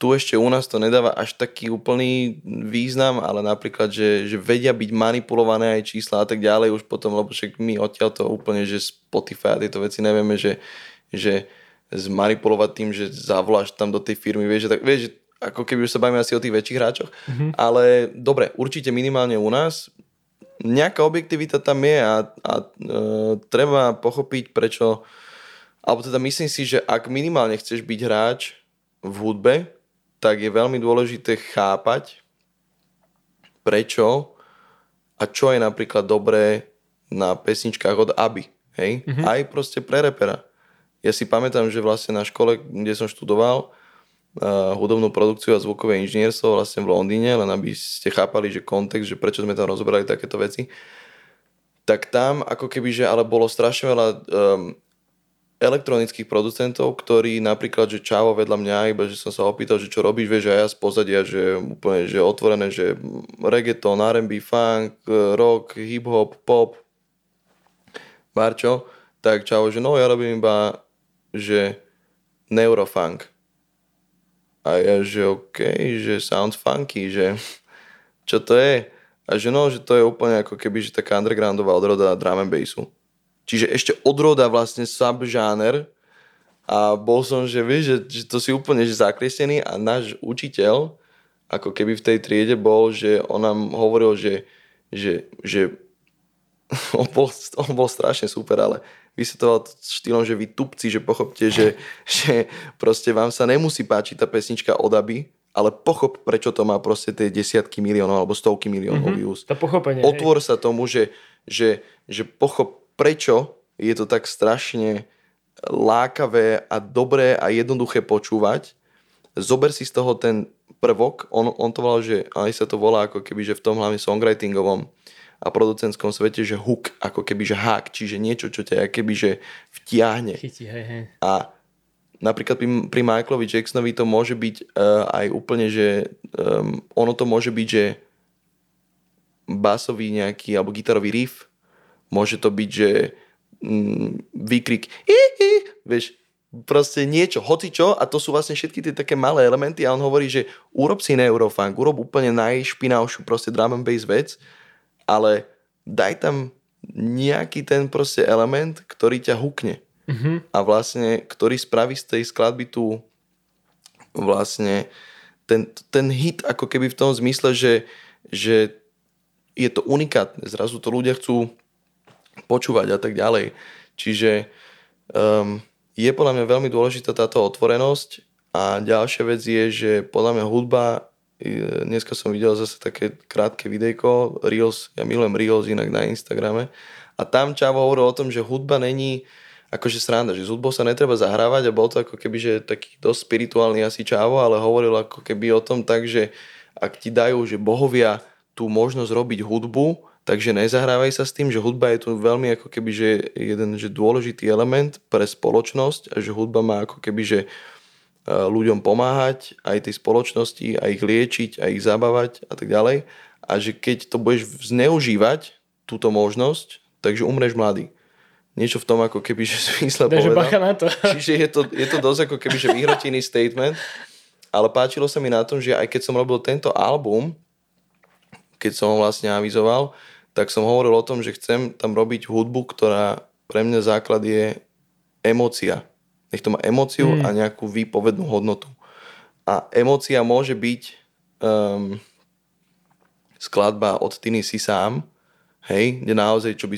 tu ešte u nás to nedáva až taký úplný význam, ale napríklad, že, že vedia byť manipulované aj čísla a tak ďalej už potom, lebo však my odtiaľ to úplne, že Spotify a tieto veci nevieme, že, že zmanipulovať tým, že zavoláš tam do tej firmy, vieš, že tak, vieš, že ako keby už sa bavíme asi o tých väčších hráčoch, mm-hmm. ale dobre, určite minimálne u nás nejaká objektivita tam je a, a e, treba pochopiť, prečo alebo teda myslím si, že ak minimálne chceš byť hráč v hudbe, tak je veľmi dôležité chápať, prečo a čo je napríklad dobré na pesničkách od Aby. Hej? Mm-hmm. Aj proste pre repera. Ja si pamätám, že vlastne na škole, kde som študoval uh, hudobnú produkciu a zvukové inžinierstvo vlastne v Londýne, len aby ste chápali, že kontext, že prečo sme tam rozoberali takéto veci, tak tam ako keby, že ale bolo strašne veľa um, elektronických producentov, ktorí napríklad, že čavo vedľa mňa, iba že som sa opýtal, že čo robíš, vieš, a ja z pozadia, že úplne, že otvorené, že reggaeton, R&B, funk, rock, hip-hop, pop, barčo, tak čavo, že no ja robím iba, že neurofunk. A ja, že OK, že sounds funky, že čo to je? A že no, že to je úplne ako keby, že taká undergroundová odroda drum and bassu. Čiže ešte odroda vlastne subžáner a bol som, že vieš, že, že to si úplne že zakresený a náš učiteľ ako keby v tej triede bol, že on nám hovoril, že, že, že on, bol, on bol strašne super, ale vysvetoval štýlom, že vy tupci, že pochopte, že, že proste vám sa nemusí páčiť tá pesnička od Aby, ale pochop, prečo to má proste tie desiatky miliónov alebo stovky miliónov mm-hmm. views. To pochopenie. Otvor hej. sa tomu, že, že, že pochop, prečo je to tak strašne lákavé a dobré a jednoduché počúvať. Zober si z toho ten prvok, on, on to volal, že aj sa to volá ako keby, že v tom hlavne songwritingovom a producentskom svete, že hook, ako keby, že hack, čiže niečo, čo ťa keby, že vtiahne. Chytí, hej, hej. A napríklad pri, pri Michaelovi Jacksonovi to môže byť uh, aj úplne, že um, ono to môže byť, že basový nejaký alebo gitarový riff, môže to byť, že mm, výkrik, vieš, proste niečo, hoci čo, a to sú vlastne všetky tie také malé elementy a on hovorí, že urob si neurofunk, urob úplne najšpinavšiu proste drum and bass vec, ale daj tam nejaký ten proste element, ktorý ťa hukne. Mm-hmm. A vlastne, ktorý spraví z tej skladby tu vlastne ten, ten hit ako keby v tom zmysle, že, že je to unikátne. Zrazu to ľudia chcú počúvať a tak ďalej. Čiže um, je podľa mňa veľmi dôležitá táto otvorenosť a ďalšia vec je, že podľa mňa hudba, e, dneska som videl zase také krátke videjko, Reels, ja milujem Reels inak na Instagrame a tam Čavo hovoril o tom, že hudba není akože sranda, že s hudbou sa netreba zahrávať a bol to ako keby, že taký dosť spirituálny asi Čavo, ale hovoril ako keby o tom tak, že ak ti dajú, že bohovia tú možnosť robiť hudbu, Takže nezahrávaj sa s tým, že hudba je tu veľmi ako keby, že jeden že dôležitý element pre spoločnosť a že hudba má ako keby, že e, ľuďom pomáhať, aj tej spoločnosti, aj ich liečiť, aj ich zabávať a tak ďalej. A že keď to budeš zneužívať, túto možnosť, takže umreš mladý. Niečo v tom ako keby, že zmysle povedal. Na to. Čiže je to, je to dosť ako keby, že vyhrotený statement, ale páčilo sa mi na tom, že aj keď som robil tento album, keď som ho vlastne avizoval, tak som hovoril o tom, že chcem tam robiť hudbu, ktorá pre mňa základ je emócia. Nech to má emóciu mm. a nejakú výpovednú hodnotu. A emócia môže byť um, skladba od Tiny si sám, hej, kde naozaj, čo by,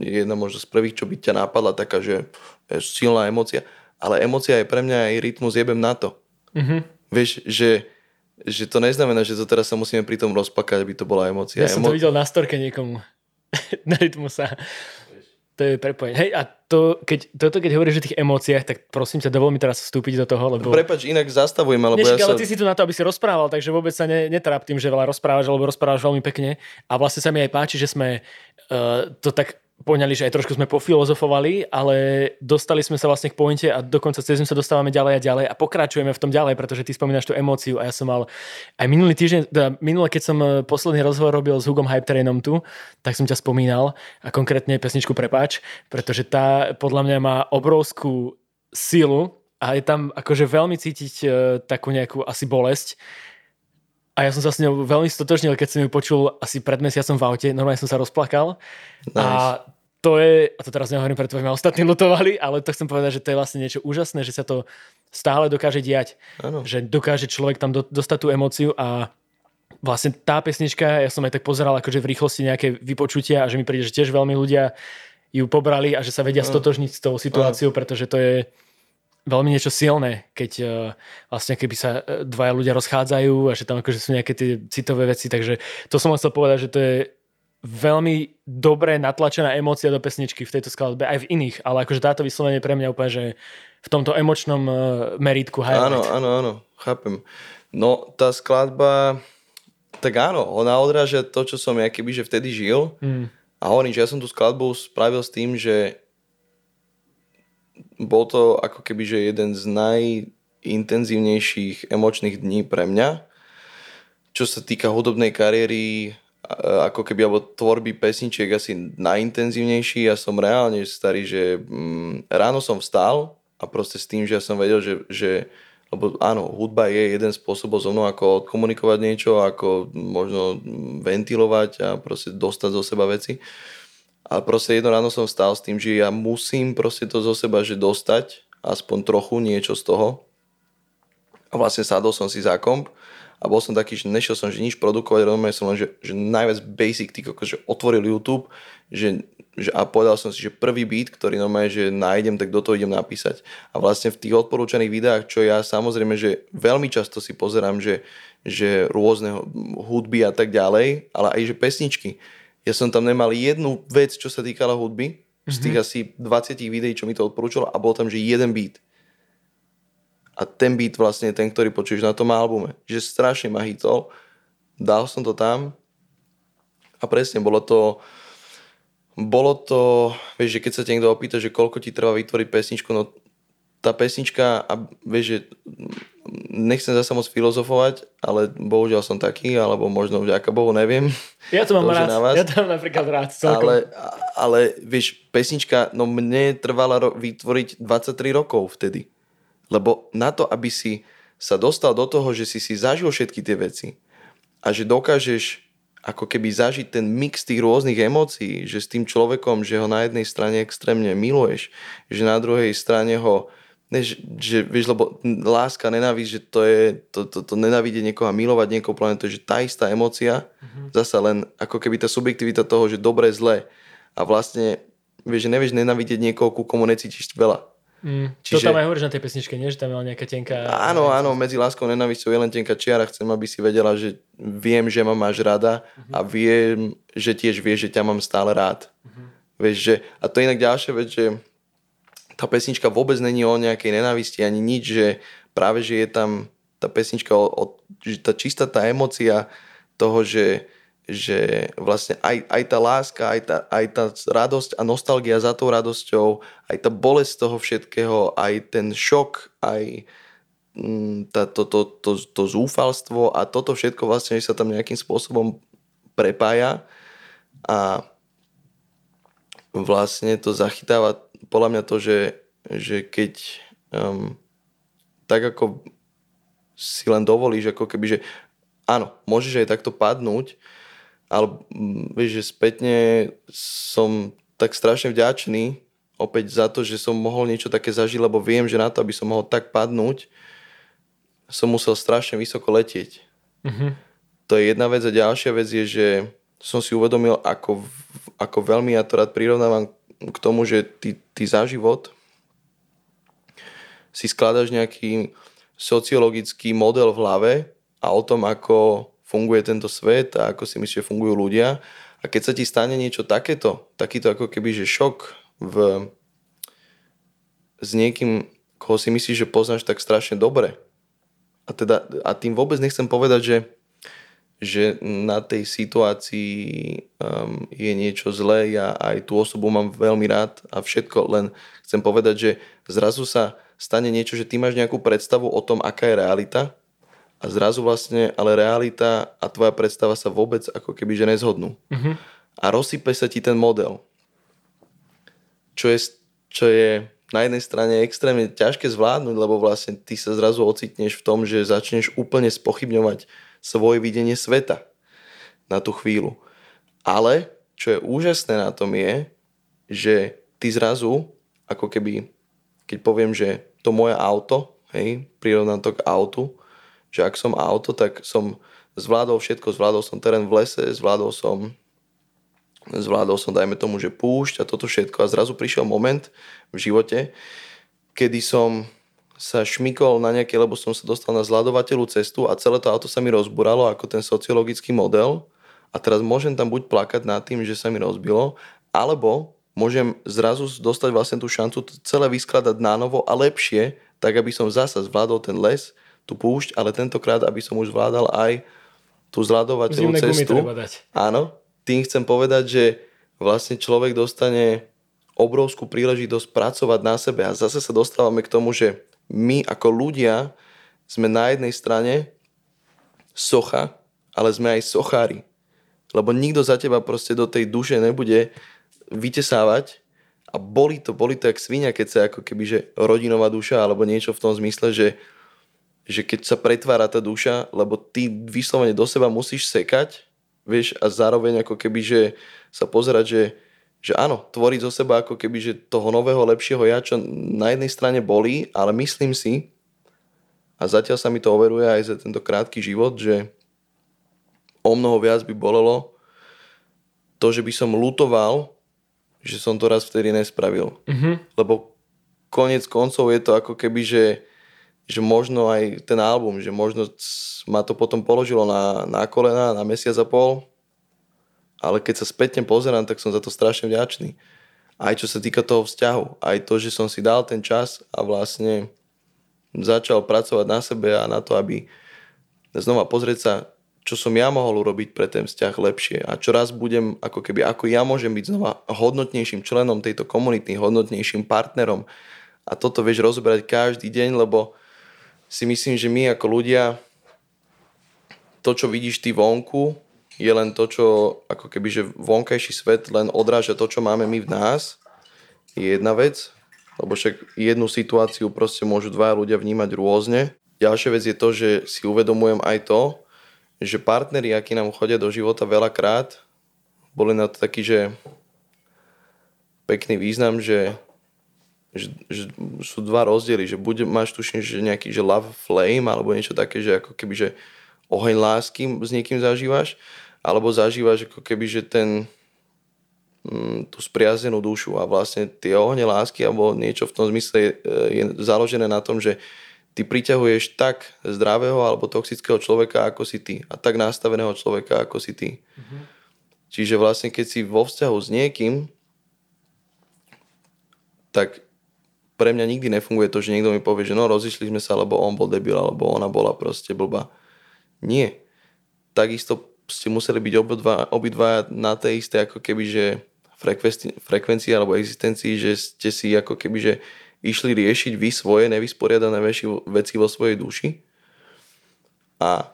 jedna možno z prvých, čo by ťa napadla, taká, že je silná emócia, ale emócia je pre mňa aj rytmus jebem na to. Mm-hmm. Vieš, že že to neznamená, že to teraz sa musíme pri tom rozpakať, aby to bola emocia. Ja som to videl na storke niekomu. na rytmu sa. To je prepojenie. Hej, a to, keď, toto keď hovoríš o tých emóciách, tak prosím ťa, dovol mi teraz vstúpiť do toho, lebo... Prepač, inak zastavujem, lebo Nešik, ja ale sa... ty si tu na to, aby si rozprával, takže vôbec sa ne, netráp tým, že veľa rozprávaš, lebo rozprávaš veľmi pekne. A vlastne sa mi aj páči, že sme uh, to tak poňali, že aj trošku sme pofilozofovali, ale dostali sme sa vlastne k pointe a dokonca cez sa dostávame ďalej a ďalej a pokračujeme v tom ďalej, pretože ty spomínaš tú emóciu a ja som mal aj minulý týždeň, teda minule, keď som eh, posledný rozhovor robil s Hugom Hype Trainom tu, tak som ťa spomínal a konkrétne pesničku Prepáč, pretože tá podľa mňa má obrovskú silu a je tam akože veľmi cítiť uh, takú nejakú asi bolesť, a ja som sa s ňou veľmi stotožnil, keď som ju počul asi pred mesiacom v aute. Normálne som sa rozplakal. Nice. A to je, a to teraz nehovorím, preto ma ostatní lutovali, ale to chcem povedať, že to je vlastne niečo úžasné, že sa to stále dokáže diať. Ano. Že dokáže človek tam do, dostať tú emóciu a vlastne tá pesnička, ja som aj tak pozeral akože v rýchlosti nejaké vypočutia a že mi príde, že tiež veľmi ľudia ju pobrali a že sa vedia stotožniť s tou situáciou, pretože to je veľmi niečo silné, keď uh, vlastne keby sa e, dvaja ľudia rozchádzajú a že tam akože sú nejaké tie citové veci, takže to som chcel povedať, že to je veľmi dobre natlačená emócia do pesničky v tejto skladbe, aj v iných, ale akože táto vyslovene pre mňa úplne, že v tomto emočnom uh, meritku highlight. Áno, áno, áno, chápem. No, tá skladba, tak áno, ona odráža to, čo som ja keby, že vtedy žil. Mm. A hovorím, že ja som tú skladbu spravil s tým, že bol to ako keby, že jeden z najintenzívnejších emočných dní pre mňa. Čo sa týka hudobnej kariéry, ako keby, alebo tvorby pesničiek asi najintenzívnejší. Ja som reálne starý, že mm, ráno som vstal a proste s tým, že ja som vedel, že, že lebo áno, hudba je jeden spôsobov so mnou, ako komunikovať niečo, ako možno ventilovať a proste dostať zo seba veci. A proste jedno ráno som stál s tým, že ja musím proste to zo seba že dostať, aspoň trochu niečo z toho. A vlastne sadol som si za komp a bol som taký, že nešiel som že nič produkovať, rovno som len, že, že najviac basic, tý, že otvoril YouTube, že že, a povedal som si, že prvý beat, ktorý normálne, že nájdem, tak do toho idem napísať. A vlastne v tých odporúčaných videách, čo ja samozrejme, že veľmi často si pozerám, že, že rôzne hudby a tak ďalej, ale aj že pesničky. Ja som tam nemal jednu vec, čo sa týkala hudby, mm-hmm. z tých mhm. asi 20 videí, čo mi to odporúčalo a bol tam, že jeden beat. A ten beat vlastne ten, ktorý počuješ na tom albume. Že strašne ma hitol. Dal som to tam a presne bolo to bolo to, vieš, že keď sa niekto opýta, že koľko ti trvá vytvoriť pesničku, no tá pesnička, a vieš, že nechcem zase moc filozofovať, ale bohužiaľ som taký, alebo možno vďaka Bohu, neviem. Ja to mám to, rád, vás, ja to mám napríklad rád celkom. Ale, ale vieš, pesnička, no mne trvala ro- vytvoriť 23 rokov vtedy. Lebo na to, aby si sa dostal do toho, že si si zažil všetky tie veci a že dokážeš ako keby zažiť ten mix tých rôznych emócií, že s tým človekom, že ho na jednej strane extrémne miluješ, že na druhej strane ho ne, že, že, vieš, lebo láska, nenávisť, že to je, to, to, to nenávidieť niekoho a milovať niekoho, to je, že tá istá emócia, mm-hmm. zasa len ako keby tá subjektivita toho, že dobre, zle a vlastne, vieš, že nevieš nenávidieť niekoho, ku komu necítiš veľa. Mm, Čiže... To tam aj hovoríš na tej pesničke, nie? Že tam je nejaká tenká... Áno, áno, medzi láskou a nenávisťou je len tenká čiara. Chcem, aby si vedela, že viem, že ma máš rada uh-huh. a viem, že tiež vieš, že ťa mám stále rád. Uh-huh. Vieš, že... A to je inak ďalšia vec, že tá pesnička vôbec není o nejakej nenávisti ani nič, že práve, že je tam tá pesnička o, o že tá čistá tá emocia toho, že že vlastne aj, aj tá láska, aj tá, aj tá radosť a nostalgia za tou radosťou, aj tá bolesť toho všetkého, aj ten šok, aj mm, tá, to, to, to, to zúfalstvo a toto všetko vlastne sa tam nejakým spôsobom prepája a vlastne to zachytáva podľa mňa to, že, že keď um, tak ako si len dovolíš, ako keby, že áno, môžeš aj takto padnúť, ale mm, vieš, že spätne som tak strašne vďačný opäť za to, že som mohol niečo také zažiť, lebo viem, že na to, aby som mohol tak padnúť, som musel strašne vysoko letieť. Mm-hmm. To je jedna vec a ďalšia vec je, že som si uvedomil, ako, ako veľmi ja to rád prirovnávam k tomu, že ty, ty za život si skladaš nejaký sociologický model v hlave a o tom, ako funguje tento svet a ako si myslíš, že fungujú ľudia. A keď sa ti stane niečo takéto, takýto ako keby, že šok v, s niekým, koho si myslíš, že poznáš tak strašne dobre. A, teda, a tým vôbec nechcem povedať, že, že na tej situácii um, je niečo zlé. Ja aj tú osobu mám veľmi rád a všetko, len chcem povedať, že zrazu sa stane niečo, že ty máš nejakú predstavu o tom, aká je realita a zrazu vlastne, ale realita a tvoja predstava sa vôbec ako keby že nezhodnú. Uh-huh. A rozsype sa ti ten model. Čo je, čo je na jednej strane extrémne ťažké zvládnuť, lebo vlastne ty sa zrazu ocitneš v tom, že začneš úplne spochybňovať svoje videnie sveta na tú chvíľu. Ale čo je úžasné na tom je, že ty zrazu, ako keby, keď poviem, že to moje auto, hej, prirovnám to k autu, že ak som auto, tak som zvládol všetko, zvládol som terén v lese, zvládol som zvládol som, dajme tomu, že púšť a toto všetko. A zrazu prišiel moment v živote, kedy som sa šmikol na nejaké, lebo som sa dostal na zladovateľú cestu a celé to auto sa mi rozburalo ako ten sociologický model. A teraz môžem tam buď plakať nad tým, že sa mi rozbilo, alebo môžem zrazu dostať vlastne tú šancu celé vyskladať na a lepšie, tak aby som zasa zvládol ten les, tú púšť, ale tentokrát, aby som už zvládal aj tú zľadovateľnú cestu. Áno, tým chcem povedať, že vlastne človek dostane obrovskú príležitosť pracovať na sebe. A zase sa dostávame k tomu, že my ako ľudia sme na jednej strane socha, ale sme aj sochári. Lebo nikto za teba proste do tej duše nebude vytesávať a boli to, boli to jak svinia, keď sa ako keby, že rodinová duša alebo niečo v tom zmysle, že, že keď sa pretvára tá duša, lebo ty vyslovene do seba musíš sekať, vieš, a zároveň ako keby, že sa pozerať, že, že áno, tvoriť zo seba ako keby, že toho nového, lepšieho ja, čo na jednej strane bolí, ale myslím si, a zatiaľ sa mi to overuje aj za tento krátky život, že o mnoho viac by bolelo to, že by som lutoval, že som to raz vtedy nespravil. Mm-hmm. Lebo konec koncov je to ako keby, že, že možno aj ten album, že možno ma to potom položilo na, na kolena na mesiac a pol, ale keď sa spätne pozerám, tak som za to strašne vďačný. Aj čo sa týka toho vzťahu, aj to, že som si dal ten čas a vlastne začal pracovať na sebe a na to, aby znova pozrieť sa, čo som ja mohol urobiť pre ten vzťah lepšie. A čo raz budem, ako keby, ako ja môžem byť znova hodnotnejším členom tejto komunity, hodnotnejším partnerom. A toto vieš rozoberať každý deň, lebo si myslím, že my ako ľudia to, čo vidíš ty vonku, je len to, čo ako keby, že vonkajší svet len odráža to, čo máme my v nás, je jedna vec, lebo však jednu situáciu proste môžu dva ľudia vnímať rôzne. Ďalšia vec je to, že si uvedomujem aj to, že partneri, akí nám chodia do života veľakrát, boli na to taký, že pekný význam, že, že, že sú dva rozdiely, že buď máš tuším, že nejaký že love flame alebo niečo také, že ako keby, že oheň lásky s niekým zažívaš, alebo zažívaš ako keby, že ten mm, tú spriazenú dušu a vlastne tie ohne lásky alebo niečo v tom zmysle je, je založené na tom, že ty priťahuješ tak zdravého alebo toxického človeka, ako si ty. A tak nastaveného človeka, ako si ty. Mm-hmm. Čiže vlastne, keď si vo vzťahu s niekým, tak pre mňa nikdy nefunguje to, že niekto mi povie, že no rozišli sme sa, lebo on bol debil, alebo ona bola proste blbá. Nie. Takisto ste museli byť obidva, obidva na tej isté ako keby, že frekvencii, frekvencii alebo existencii, že ste si ako keby, že išli riešiť vy svoje nevysporiadané veci vo svojej duši a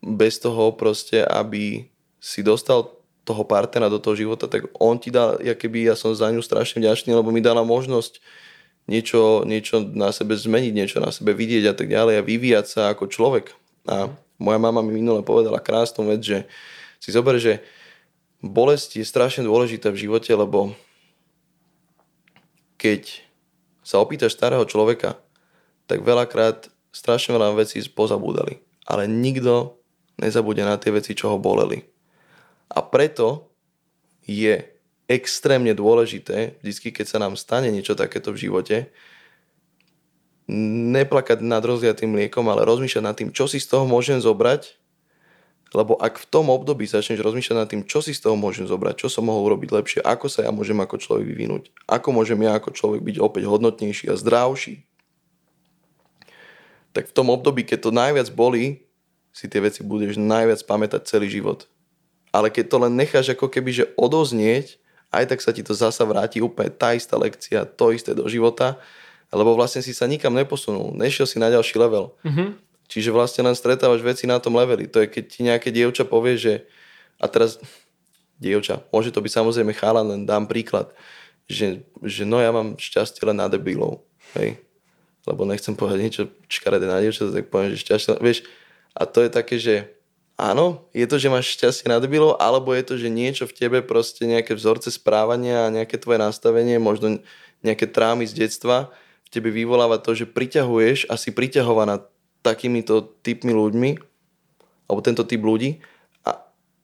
bez toho proste, aby si dostal toho partnera do toho života, tak on ti dal, ja keby ja som za ňu strašne vďačný, lebo mi dala možnosť niečo, niečo na sebe zmeniť, niečo na sebe vidieť a tak ďalej a vyvíjať sa ako človek. A moja mama mi minule povedala krásnu vec, že si zober, že bolesť je strašne dôležitá v živote, lebo keď sa opýtaš starého človeka, tak veľakrát strašne veľa vecí pozabúdali. Ale nikto nezabude na tie veci, čo ho boleli. A preto je extrémne dôležité, vždy, keď sa nám stane niečo takéto v živote, neplakať nad rozliatým mliekom, ale rozmýšľať nad tým, čo si z toho môžem zobrať lebo ak v tom období začneš rozmýšľať nad tým, čo si z toho môžem zobrať, čo som mohol urobiť lepšie, ako sa ja môžem ako človek vyvinúť, ako môžem ja ako človek byť opäť hodnotnejší a zdravší, tak v tom období, keď to najviac bolí, si tie veci budeš najviac pamätať celý život. Ale keď to len necháš ako keby, že odoznieť, aj tak sa ti to zasa vráti úplne tá istá lekcia, to isté do života, lebo vlastne si sa nikam neposunul, nešiel si na ďalší level. Mm-hmm. Čiže vlastne len stretávaš veci na tom leveli. To je, keď ti nejaké dievča povie, že a teraz dievča, môže to byť samozrejme chála, len dám príklad, že, že no ja mám šťastie len na debilov. Hej? Lebo nechcem povedať niečo škaredé na dievča, tak poviem, že šťastie, vieš, a to je také, že áno, je to, že máš šťastie na debilov, alebo je to, že niečo v tebe, proste nejaké vzorce správania a nejaké tvoje nastavenie, možno nejaké trámy z detstva, v tebe vyvoláva to, že priťahuješ a si priťahovaná takýmito typmi ľuďmi, alebo tento typ ľudí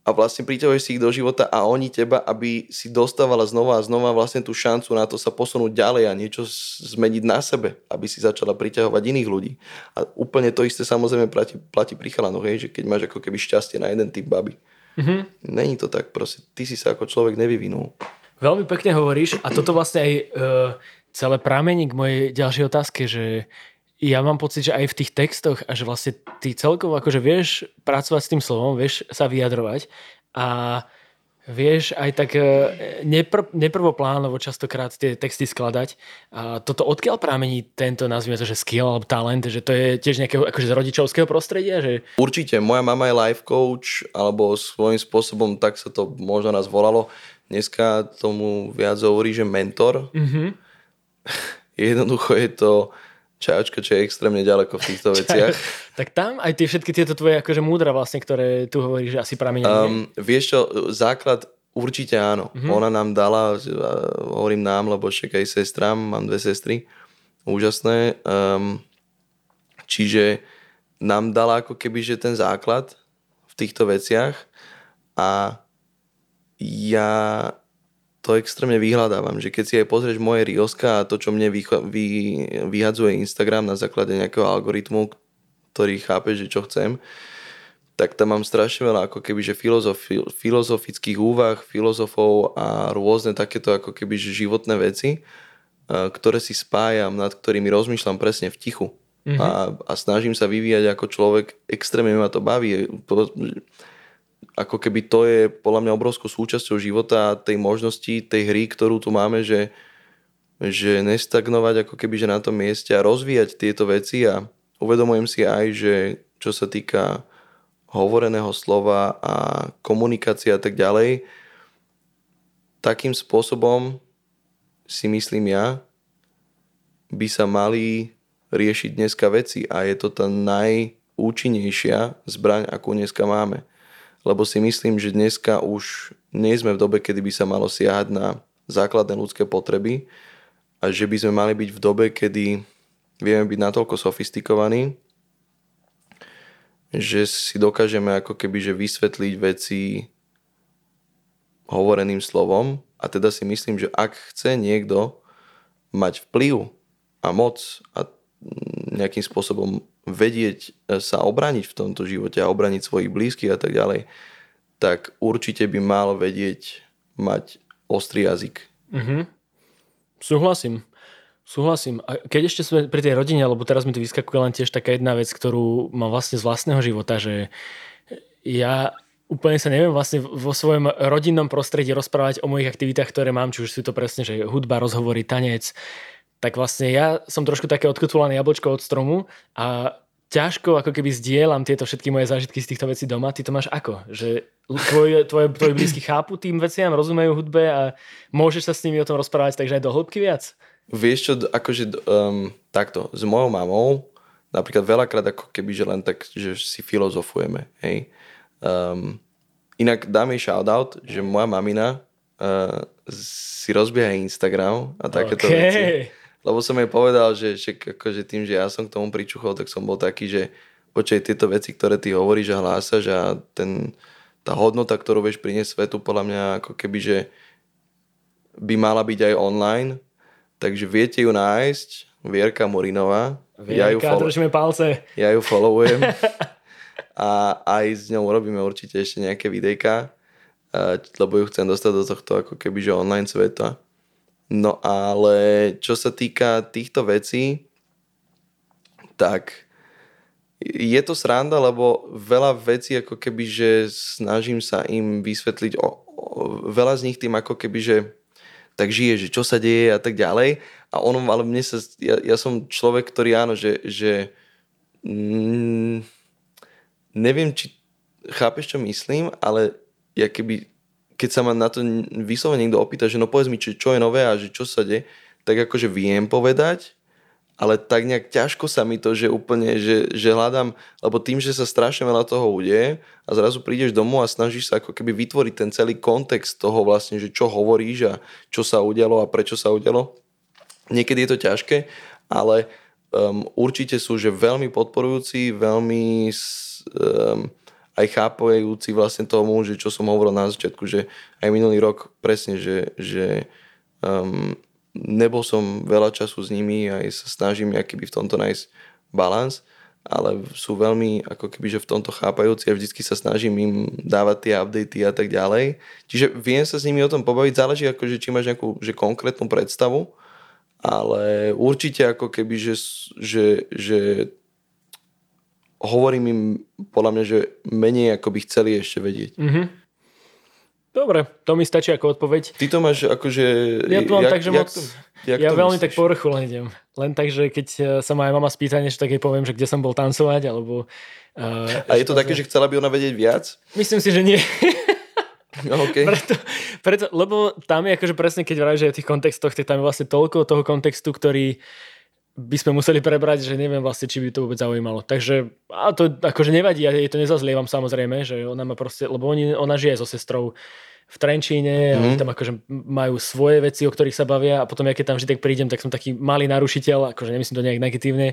a, vlastne priťahuješ si ich do života a oni teba, aby si dostávala znova a znova vlastne tú šancu na to sa posunúť ďalej a niečo zmeniť na sebe, aby si začala priťahovať iných ľudí. A úplne to isté samozrejme platí, platí pri chalanoch, hej, že keď máš ako keby šťastie na jeden typ baby. Mm-hmm. Není to tak, proste, ty si sa ako človek nevyvinul. Veľmi pekne hovoríš a toto vlastne aj uh, celé pramení k mojej ďalšej otázke, že ja mám pocit, že aj v tých textoch a že vlastne ty celkovo akože vieš pracovať s tým slovom, vieš sa vyjadrovať a vieš aj tak e, nepr- neprvoplánovo častokrát tie texty skladať. A toto odkiaľ prámení tento, nazvime to, že skill alebo talent, že to je tiež nejakého akože z rodičovského prostredia? Že... Určite, moja mama je life coach, alebo svojím spôsobom tak sa to možno nás volalo. Dneska tomu viac hovorí, že mentor. Mm-hmm. Jednoducho je to čajočka, čo je extrémne ďaleko v týchto veciach. tak tam aj tie všetky tieto tvoje akože múdra vlastne, ktoré tu hovoríš, že asi pramenia. Um, vieš čo, základ určite áno. Mm-hmm. Ona nám dala, hovorím nám, lebo však aj sestrám, mám dve sestry, úžasné. Um, čiže nám dala ako keby, že ten základ v týchto veciach a ja to extrémne vyhľadávam, že keď si aj pozrieš moje Reelska a to, čo mne vy, vy, vyhadzuje Instagram na základe nejakého algoritmu, ktorý chápe, že čo chcem, tak tam mám strašne veľa ako keby, že filozofi, filozofických úvah, filozofov a rôzne takéto ako keby, že životné veci, ktoré si spájam, nad ktorými rozmýšľam presne v tichu. Mm-hmm. A, a snažím sa vyvíjať ako človek, extrémne ma to baví ako keby to je podľa mňa obrovskou súčasťou života a tej možnosti, tej hry, ktorú tu máme, že, že nestagnovať ako keby že na tom mieste a rozvíjať tieto veci. A uvedomujem si aj, že čo sa týka hovoreného slova a komunikácia a tak ďalej, takým spôsobom si myslím ja, by sa mali riešiť dneska veci a je to tá najúčinnejšia zbraň, akú dneska máme lebo si myslím, že dneska už nie sme v dobe, kedy by sa malo siahať na základné ľudské potreby a že by sme mali byť v dobe, kedy vieme byť natoľko sofistikovaní, že si dokážeme ako keby že vysvetliť veci hovoreným slovom. A teda si myslím, že ak chce niekto mať vplyv a moc a nejakým spôsobom vedieť e, sa obraniť v tomto živote a obraniť svojich blízkych a tak ďalej, tak určite by mal vedieť mať ostrý jazyk. Mm-hmm. Súhlasím. Súhlasím. A keď ešte sme pri tej rodine, lebo teraz mi tu vyskakuje len tiež taká jedna vec, ktorú mám vlastne z vlastného života, že ja úplne sa neviem vlastne vo svojom rodinnom prostredí rozprávať o mojich aktivitách, ktoré mám, či už sú to presne, že hudba, rozhovory, tanec, tak vlastne ja som trošku také odkutulané jablčko od stromu a ťažko ako keby zdieľam tieto všetky moje zážitky z týchto vecí doma. Ty to máš ako? Že tvoj, tvoje, tvoje blízky chápu tým veciam, rozumejú hudbe a môžeš sa s nimi o tom rozprávať takže aj do hĺbky viac? Vieš čo, akože um, takto, s mojou mamou napríklad veľakrát ako keby, že len tak, že si filozofujeme, hej. Um, inak dám jej shoutout, že moja mamina uh, si rozbieha Instagram a takéto okay. veci lebo som jej povedal, že, že akože tým, že ja som k tomu pričuchol, tak som bol taký, že počej tieto veci, ktoré ty hovoríš a hlásaš a ten, tá hodnota, ktorú vieš priniesť svetu, podľa mňa ako keby, že by mala byť aj online, takže viete ju nájsť, Vierka Morinová. Vierka, ja ju follow- držíme palce. Ja ju followujem a aj s ňou robíme určite ešte nejaké videjka, lebo ju chcem dostať do tohto ako keby, že online sveta. No ale čo sa týka týchto vecí, tak je to sranda, lebo veľa vecí ako keby, že snažím sa im vysvetliť, o, o, veľa z nich tým ako keby, že tak žije, že čo sa deje a tak ďalej. A ono, ale mne sa, ja, ja som človek, ktorý áno, že, že mm, neviem, či chápeš, čo myslím, ale ja keby keď sa ma na to vyslovene niekto opýta, že no povedz mi, čo, čo je nové a že čo sa deje, tak akože viem povedať, ale tak nejak ťažko sa mi to, že úplne, že, že hľadám, lebo tým, že sa strašne veľa toho udeje a zrazu prídeš domov a snažíš sa ako keby vytvoriť ten celý kontext toho vlastne, že čo hovoríš a čo sa udialo a prečo sa udialo. Niekedy je to ťažké, ale um, určite sú, že veľmi podporujúci, veľmi um, aj chápajúci vlastne tomu, že čo som hovoril na začiatku, že aj minulý rok presne, že, že um, nebol som veľa času s nimi a sa snažím nejaký v tomto nájsť balans, ale sú veľmi ako keby, že v tomto chápajúci a vždycky sa snažím im dávať tie updaty a tak ďalej. Čiže viem sa s nimi o tom pobaviť, záleží ako, že či máš nejakú že konkrétnu predstavu, ale určite ako keby, že, že, že hovorím im podľa mňa, že menej ako by chceli ešte vedieť. Mm-hmm. Dobre, to mi stačí ako odpoveď. Ty to máš akože... Ja to mám jak, tak, že jak, jak ja veľmi myslíš? tak povrchu len idem. Len tak, že keď eh, sa ma aj mama spýta niečo, tak jej poviem, že kde som bol tancovať, alebo... Uh, A je to také, že chcela by ona vedieť viac? Myslím si, že nie. No, okay. preto, preto, lebo tam je akože presne, keď vravíš, že v tých kontextoch, tak tam je vlastne toľko toho kontextu, ktorý by sme museli prebrať, že neviem vlastne, či by to vôbec zaujímalo. Takže a to akože nevadí, ja jej to nezazlievam samozrejme, že ona má proste, lebo oni, ona žije so sestrou v Trenčíne a Mhm. oni tam akože majú svoje veci, o ktorých sa bavia a potom, ja keď tam vždy tak prídem, tak som taký malý narušiteľ, akože nemyslím to nejak negatívne,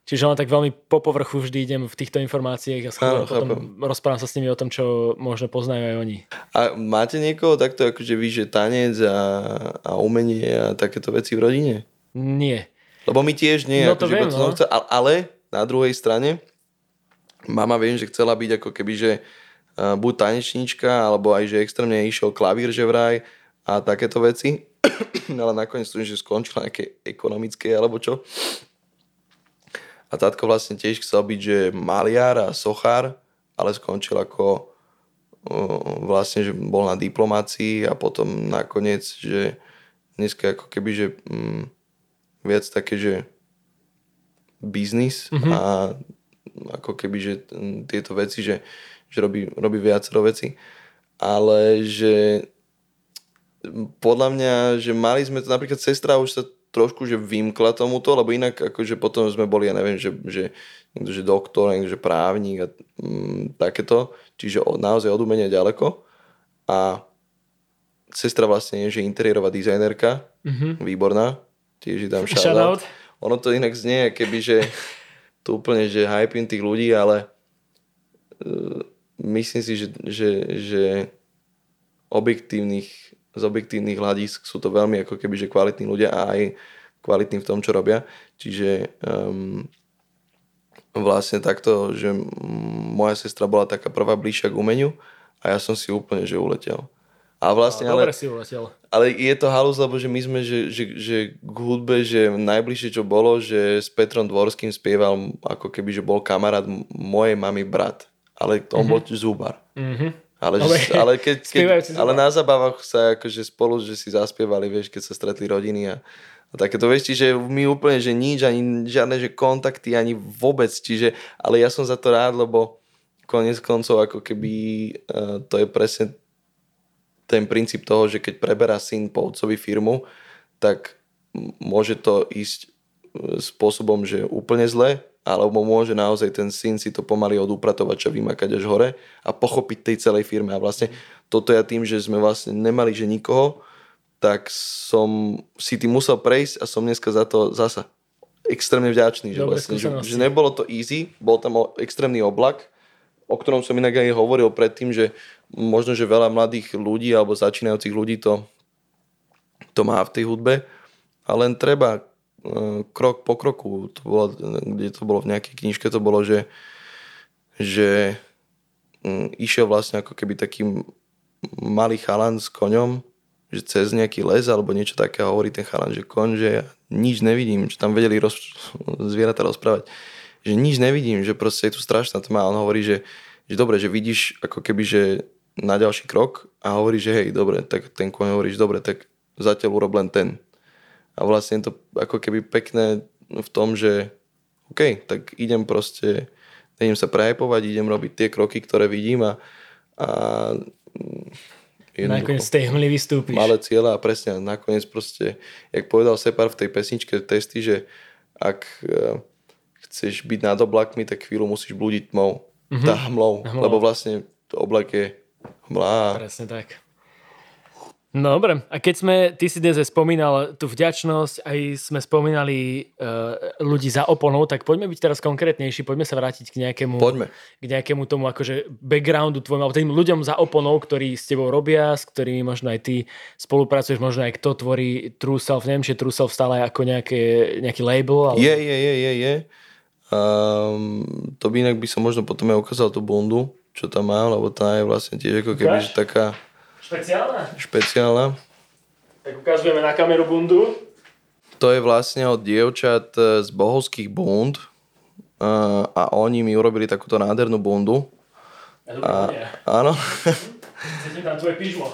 Čiže len tak veľmi po povrchu vždy idem v týchto informáciách a skôr Áno, potom chápem. rozprávam sa s nimi o tom, čo možno poznajú aj oni. A máte niekoho takto, akože vy, že tanec a, a umenie a takéto veci v rodine? Nie. Lebo my tiež nie, No to akože viem, no. chcel, ale, na druhej strane mama viem, že chcela byť ako keby, že uh, buď tanečníčka, alebo aj, že extrémne išiel klavír, že vraj a takéto veci. ale nakoniec to, že skončila nejaké ekonomické alebo čo. A tátko vlastne tiež chcel byť, že maliar a sochár, ale skončil ako uh, vlastne, že bol na diplomácii a potom nakoniec, že dneska ako keby, že mm, viac také, že biznis mm-hmm. a ako keby, že tieto veci, že, že robí, robí viacero veci. Ale že podľa mňa, že mali sme to, napríklad sestra už sa trošku, že vymkla tomuto, lebo inak akože potom sme boli, ja neviem, že, že že doktor, že právnik a mm, takéto, čiže od, naozaj od umenia ďaleko. A sestra vlastne je, že interiérová dizajnerka, Mhm. výborná, tiež dám Shoutout. shoutout. Ono to inak znie, keby, že to úplne, že hyping tých ľudí, ale uh, myslím si, že, že, že objektívnych, z objektívnych hľadisk sú to veľmi ako keby, že kvalitní ľudia a aj kvalitní v tom, čo robia. Čiže um, vlastne takto, že moja sestra bola taká prvá bližšia k umeniu a ja som si úplne, že uletel. A vlastne, ale, si uletel. ale je to halus, lebo že my sme, že, že, že k hudbe, že najbližšie čo bolo, že s Petrom Dvorským spieval, ako keby, že bol kamarát mojej mamy brat. Ale on mm-hmm. bol zúbar. Mhm. Ale, Ale že, ale, keď, keď, ale na zabávach sa akože spolu, že si zaspievali, vieš, keď sa stretli rodiny a, a takéto, vieš, čiže my úplne, že nič, ani žiadne, že kontakty, ani vôbec, čiže, ale ja som za to rád, lebo konec koncov, ako keby uh, to je presne ten princíp toho, že keď preberá syn po otcovi firmu, tak môže to ísť e, spôsobom, že úplne zle, alebo môže naozaj ten syn si to pomaly od upratovača vymakať až hore a pochopiť tej celej firme. A vlastne toto ja tým, že sme vlastne nemali že nikoho, tak som si tým musel prejsť a som dneska za to zasa extrémne vďačný. Že, vlastne, že, že nebolo to easy, bol tam extrémny oblak, o ktorom som inak aj hovoril predtým, že možno, že veľa mladých ľudí alebo začínajúcich ľudí to, to má v tej hudbe, ale len treba eh, krok po kroku, to bolo, kde to bolo v nejakej knižke, to bolo, že, že išiel vlastne ako keby taký malý chalan s koňom, že cez nejaký les alebo niečo také hovorí ten chalan, že koň, že ja nič nevidím, že tam vedeli roz, zvieratá rozprávať, že nič nevidím, že proste je tu strašná tma on hovorí, že, že dobre, že vidíš ako keby, že na ďalší krok a hovorí, že hej, dobre, tak ten koň hovorí, že dobre, tak zatiaľ urob len ten. A vlastne je to ako keby pekné v tom, že OK, tak idem proste, idem sa prehajpovať, idem robiť tie kroky, ktoré vidím a, a mm, jednoducho Nakoniec z tej hmly vystúpiš. malé cieľa a presne nakoniec proste, jak povedal Separ v tej pesničke testy, že ak e, chceš byť nad oblakmi, tak chvíľu musíš blúdiť tmou. Mm-hmm. Tá hmlou, Hmlou. lebo vlastne to oblak je hmlá. Presne tak. No dobre, a keď sme, ty si dnes spomínal tú vďačnosť, aj sme spomínali uh, ľudí za oponou, tak poďme byť teraz konkrétnejší, poďme sa vrátiť k nejakému, Poďme. k nejakému tomu akože backgroundu tvojmu, alebo tým ľuďom za oponou, ktorí s tebou robia, s ktorými možno aj ty spolupracuješ, možno aj kto tvorí True Self, neviem, či True Self stále ako nejaké, nejaký label, ale Je, je, je, je, je. Um, to by inak by som možno potom aj ukázal tú bundu, čo tam mám, lebo tá je vlastne tiež ako keby že taká špeciálna. špeciálna. Tak ukazujeme na kameru bundu. To je vlastne od dievčat e, z bohovských bund a, a oni mi urobili takúto nádhernú bundu. A, áno. Chcete tam tvoje pížmo.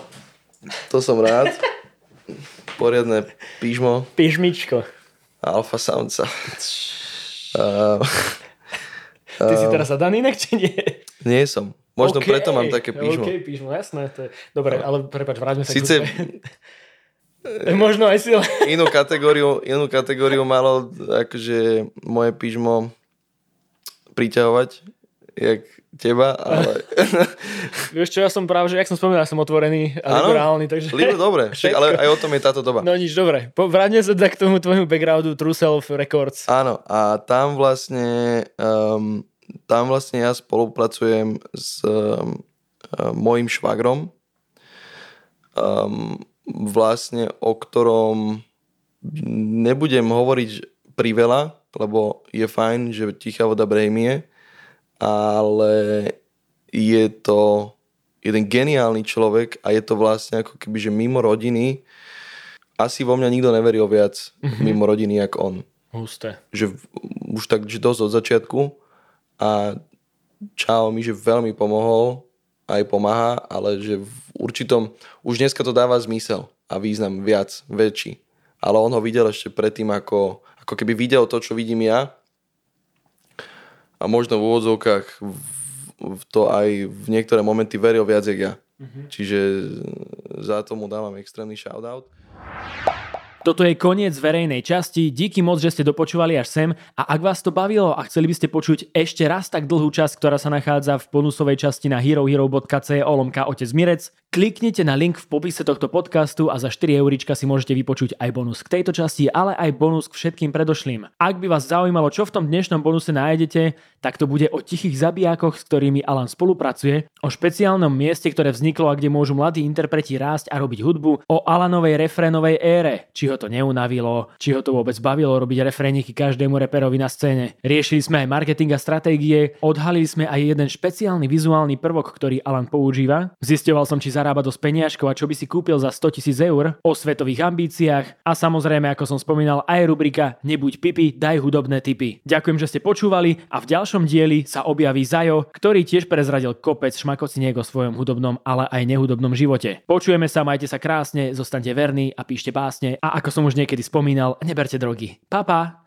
To som rád. Poriadne pížmo. Pížmičko. Alfa samca. Uh, Ty si teraz Adanínek, či nie? nie som. Možno okay, preto mám také pížmo. OK, pížmo, jasné. To je... Dobre, ale prepač, vráťme sa Sice k Možno aj sila. inú kategóriu, inú kategóriu malo akože moje pížmo priťahovať, jak teba, ale... Vieš čo, ja som práve, že jak som spomínal, som otvorený a liberálny, takže... Libo, dobre, však, ale aj o tom je táto doba. No nič, dobre. Vráťme sa teda k tomu tvojmu backgroundu True Self Records. Áno, a tam vlastne, um, tam vlastne ja spolupracujem s um, mojim švagrom, um, vlastne o ktorom nebudem hovoriť priveľa, lebo je fajn, že tichá voda brejmie, ale je to jeden geniálny človek a je to vlastne ako keby, že mimo rodiny asi vo mňa nikto neveril viac mm-hmm. mimo rodiny, ako on. Husté. Že už tak, že dosť od začiatku a Čau mi, že veľmi pomohol aj pomáha, ale že v určitom, už dneska to dáva zmysel a význam viac, väčší. Ale on ho videl ešte predtým, ako, ako keby videl to, čo vidím ja a možno v úvodzovkách v to aj v niektoré momenty veril viac, jak ja. Mm-hmm. Čiže za tomu dávam extrémny shoutout. Toto je koniec verejnej časti, díky moc, že ste dopočúvali až sem a ak vás to bavilo a chceli by ste počuť ešte raz tak dlhú časť, ktorá sa nachádza v bonusovej časti na herohero.co lomka otec Mirec, kliknite na link v popise tohto podcastu a za 4 eurička si môžete vypočuť aj bonus k tejto časti, ale aj bonus k všetkým predošlým. Ak by vás zaujímalo, čo v tom dnešnom bonuse nájdete, tak to bude o tichých zabijákoch, s ktorými Alan spolupracuje, o špeciálnom mieste, ktoré vzniklo a kde môžu mladí interpreti rásť a robiť hudbu, o Alanovej refrénovej ére, či ho to neunavilo, či ho to vôbec bavilo robiť refréniky každému reperovi na scéne. Riešili sme aj marketing a stratégie, odhalili sme aj jeden špeciálny vizuálny prvok, ktorý Alan používa. Zistoval som, či zarába dosť peniažkov a čo by si kúpil za 100 tisíc eur, o svetových ambíciách a samozrejme, ako som spomínal, aj rubrika Nebuď pipi, daj hudobné tipy. Ďakujem, že ste počúvali a v ďalšom dieli sa objaví Zajo, ktorý tiež prezradil kopec šmakociniek o svojom hudobnom, ale aj nehudobnom živote. Počujeme sa, majte sa krásne, zostaňte verní a píšte básne a ako som už niekedy spomínal, neberte drogy. Pa, pa!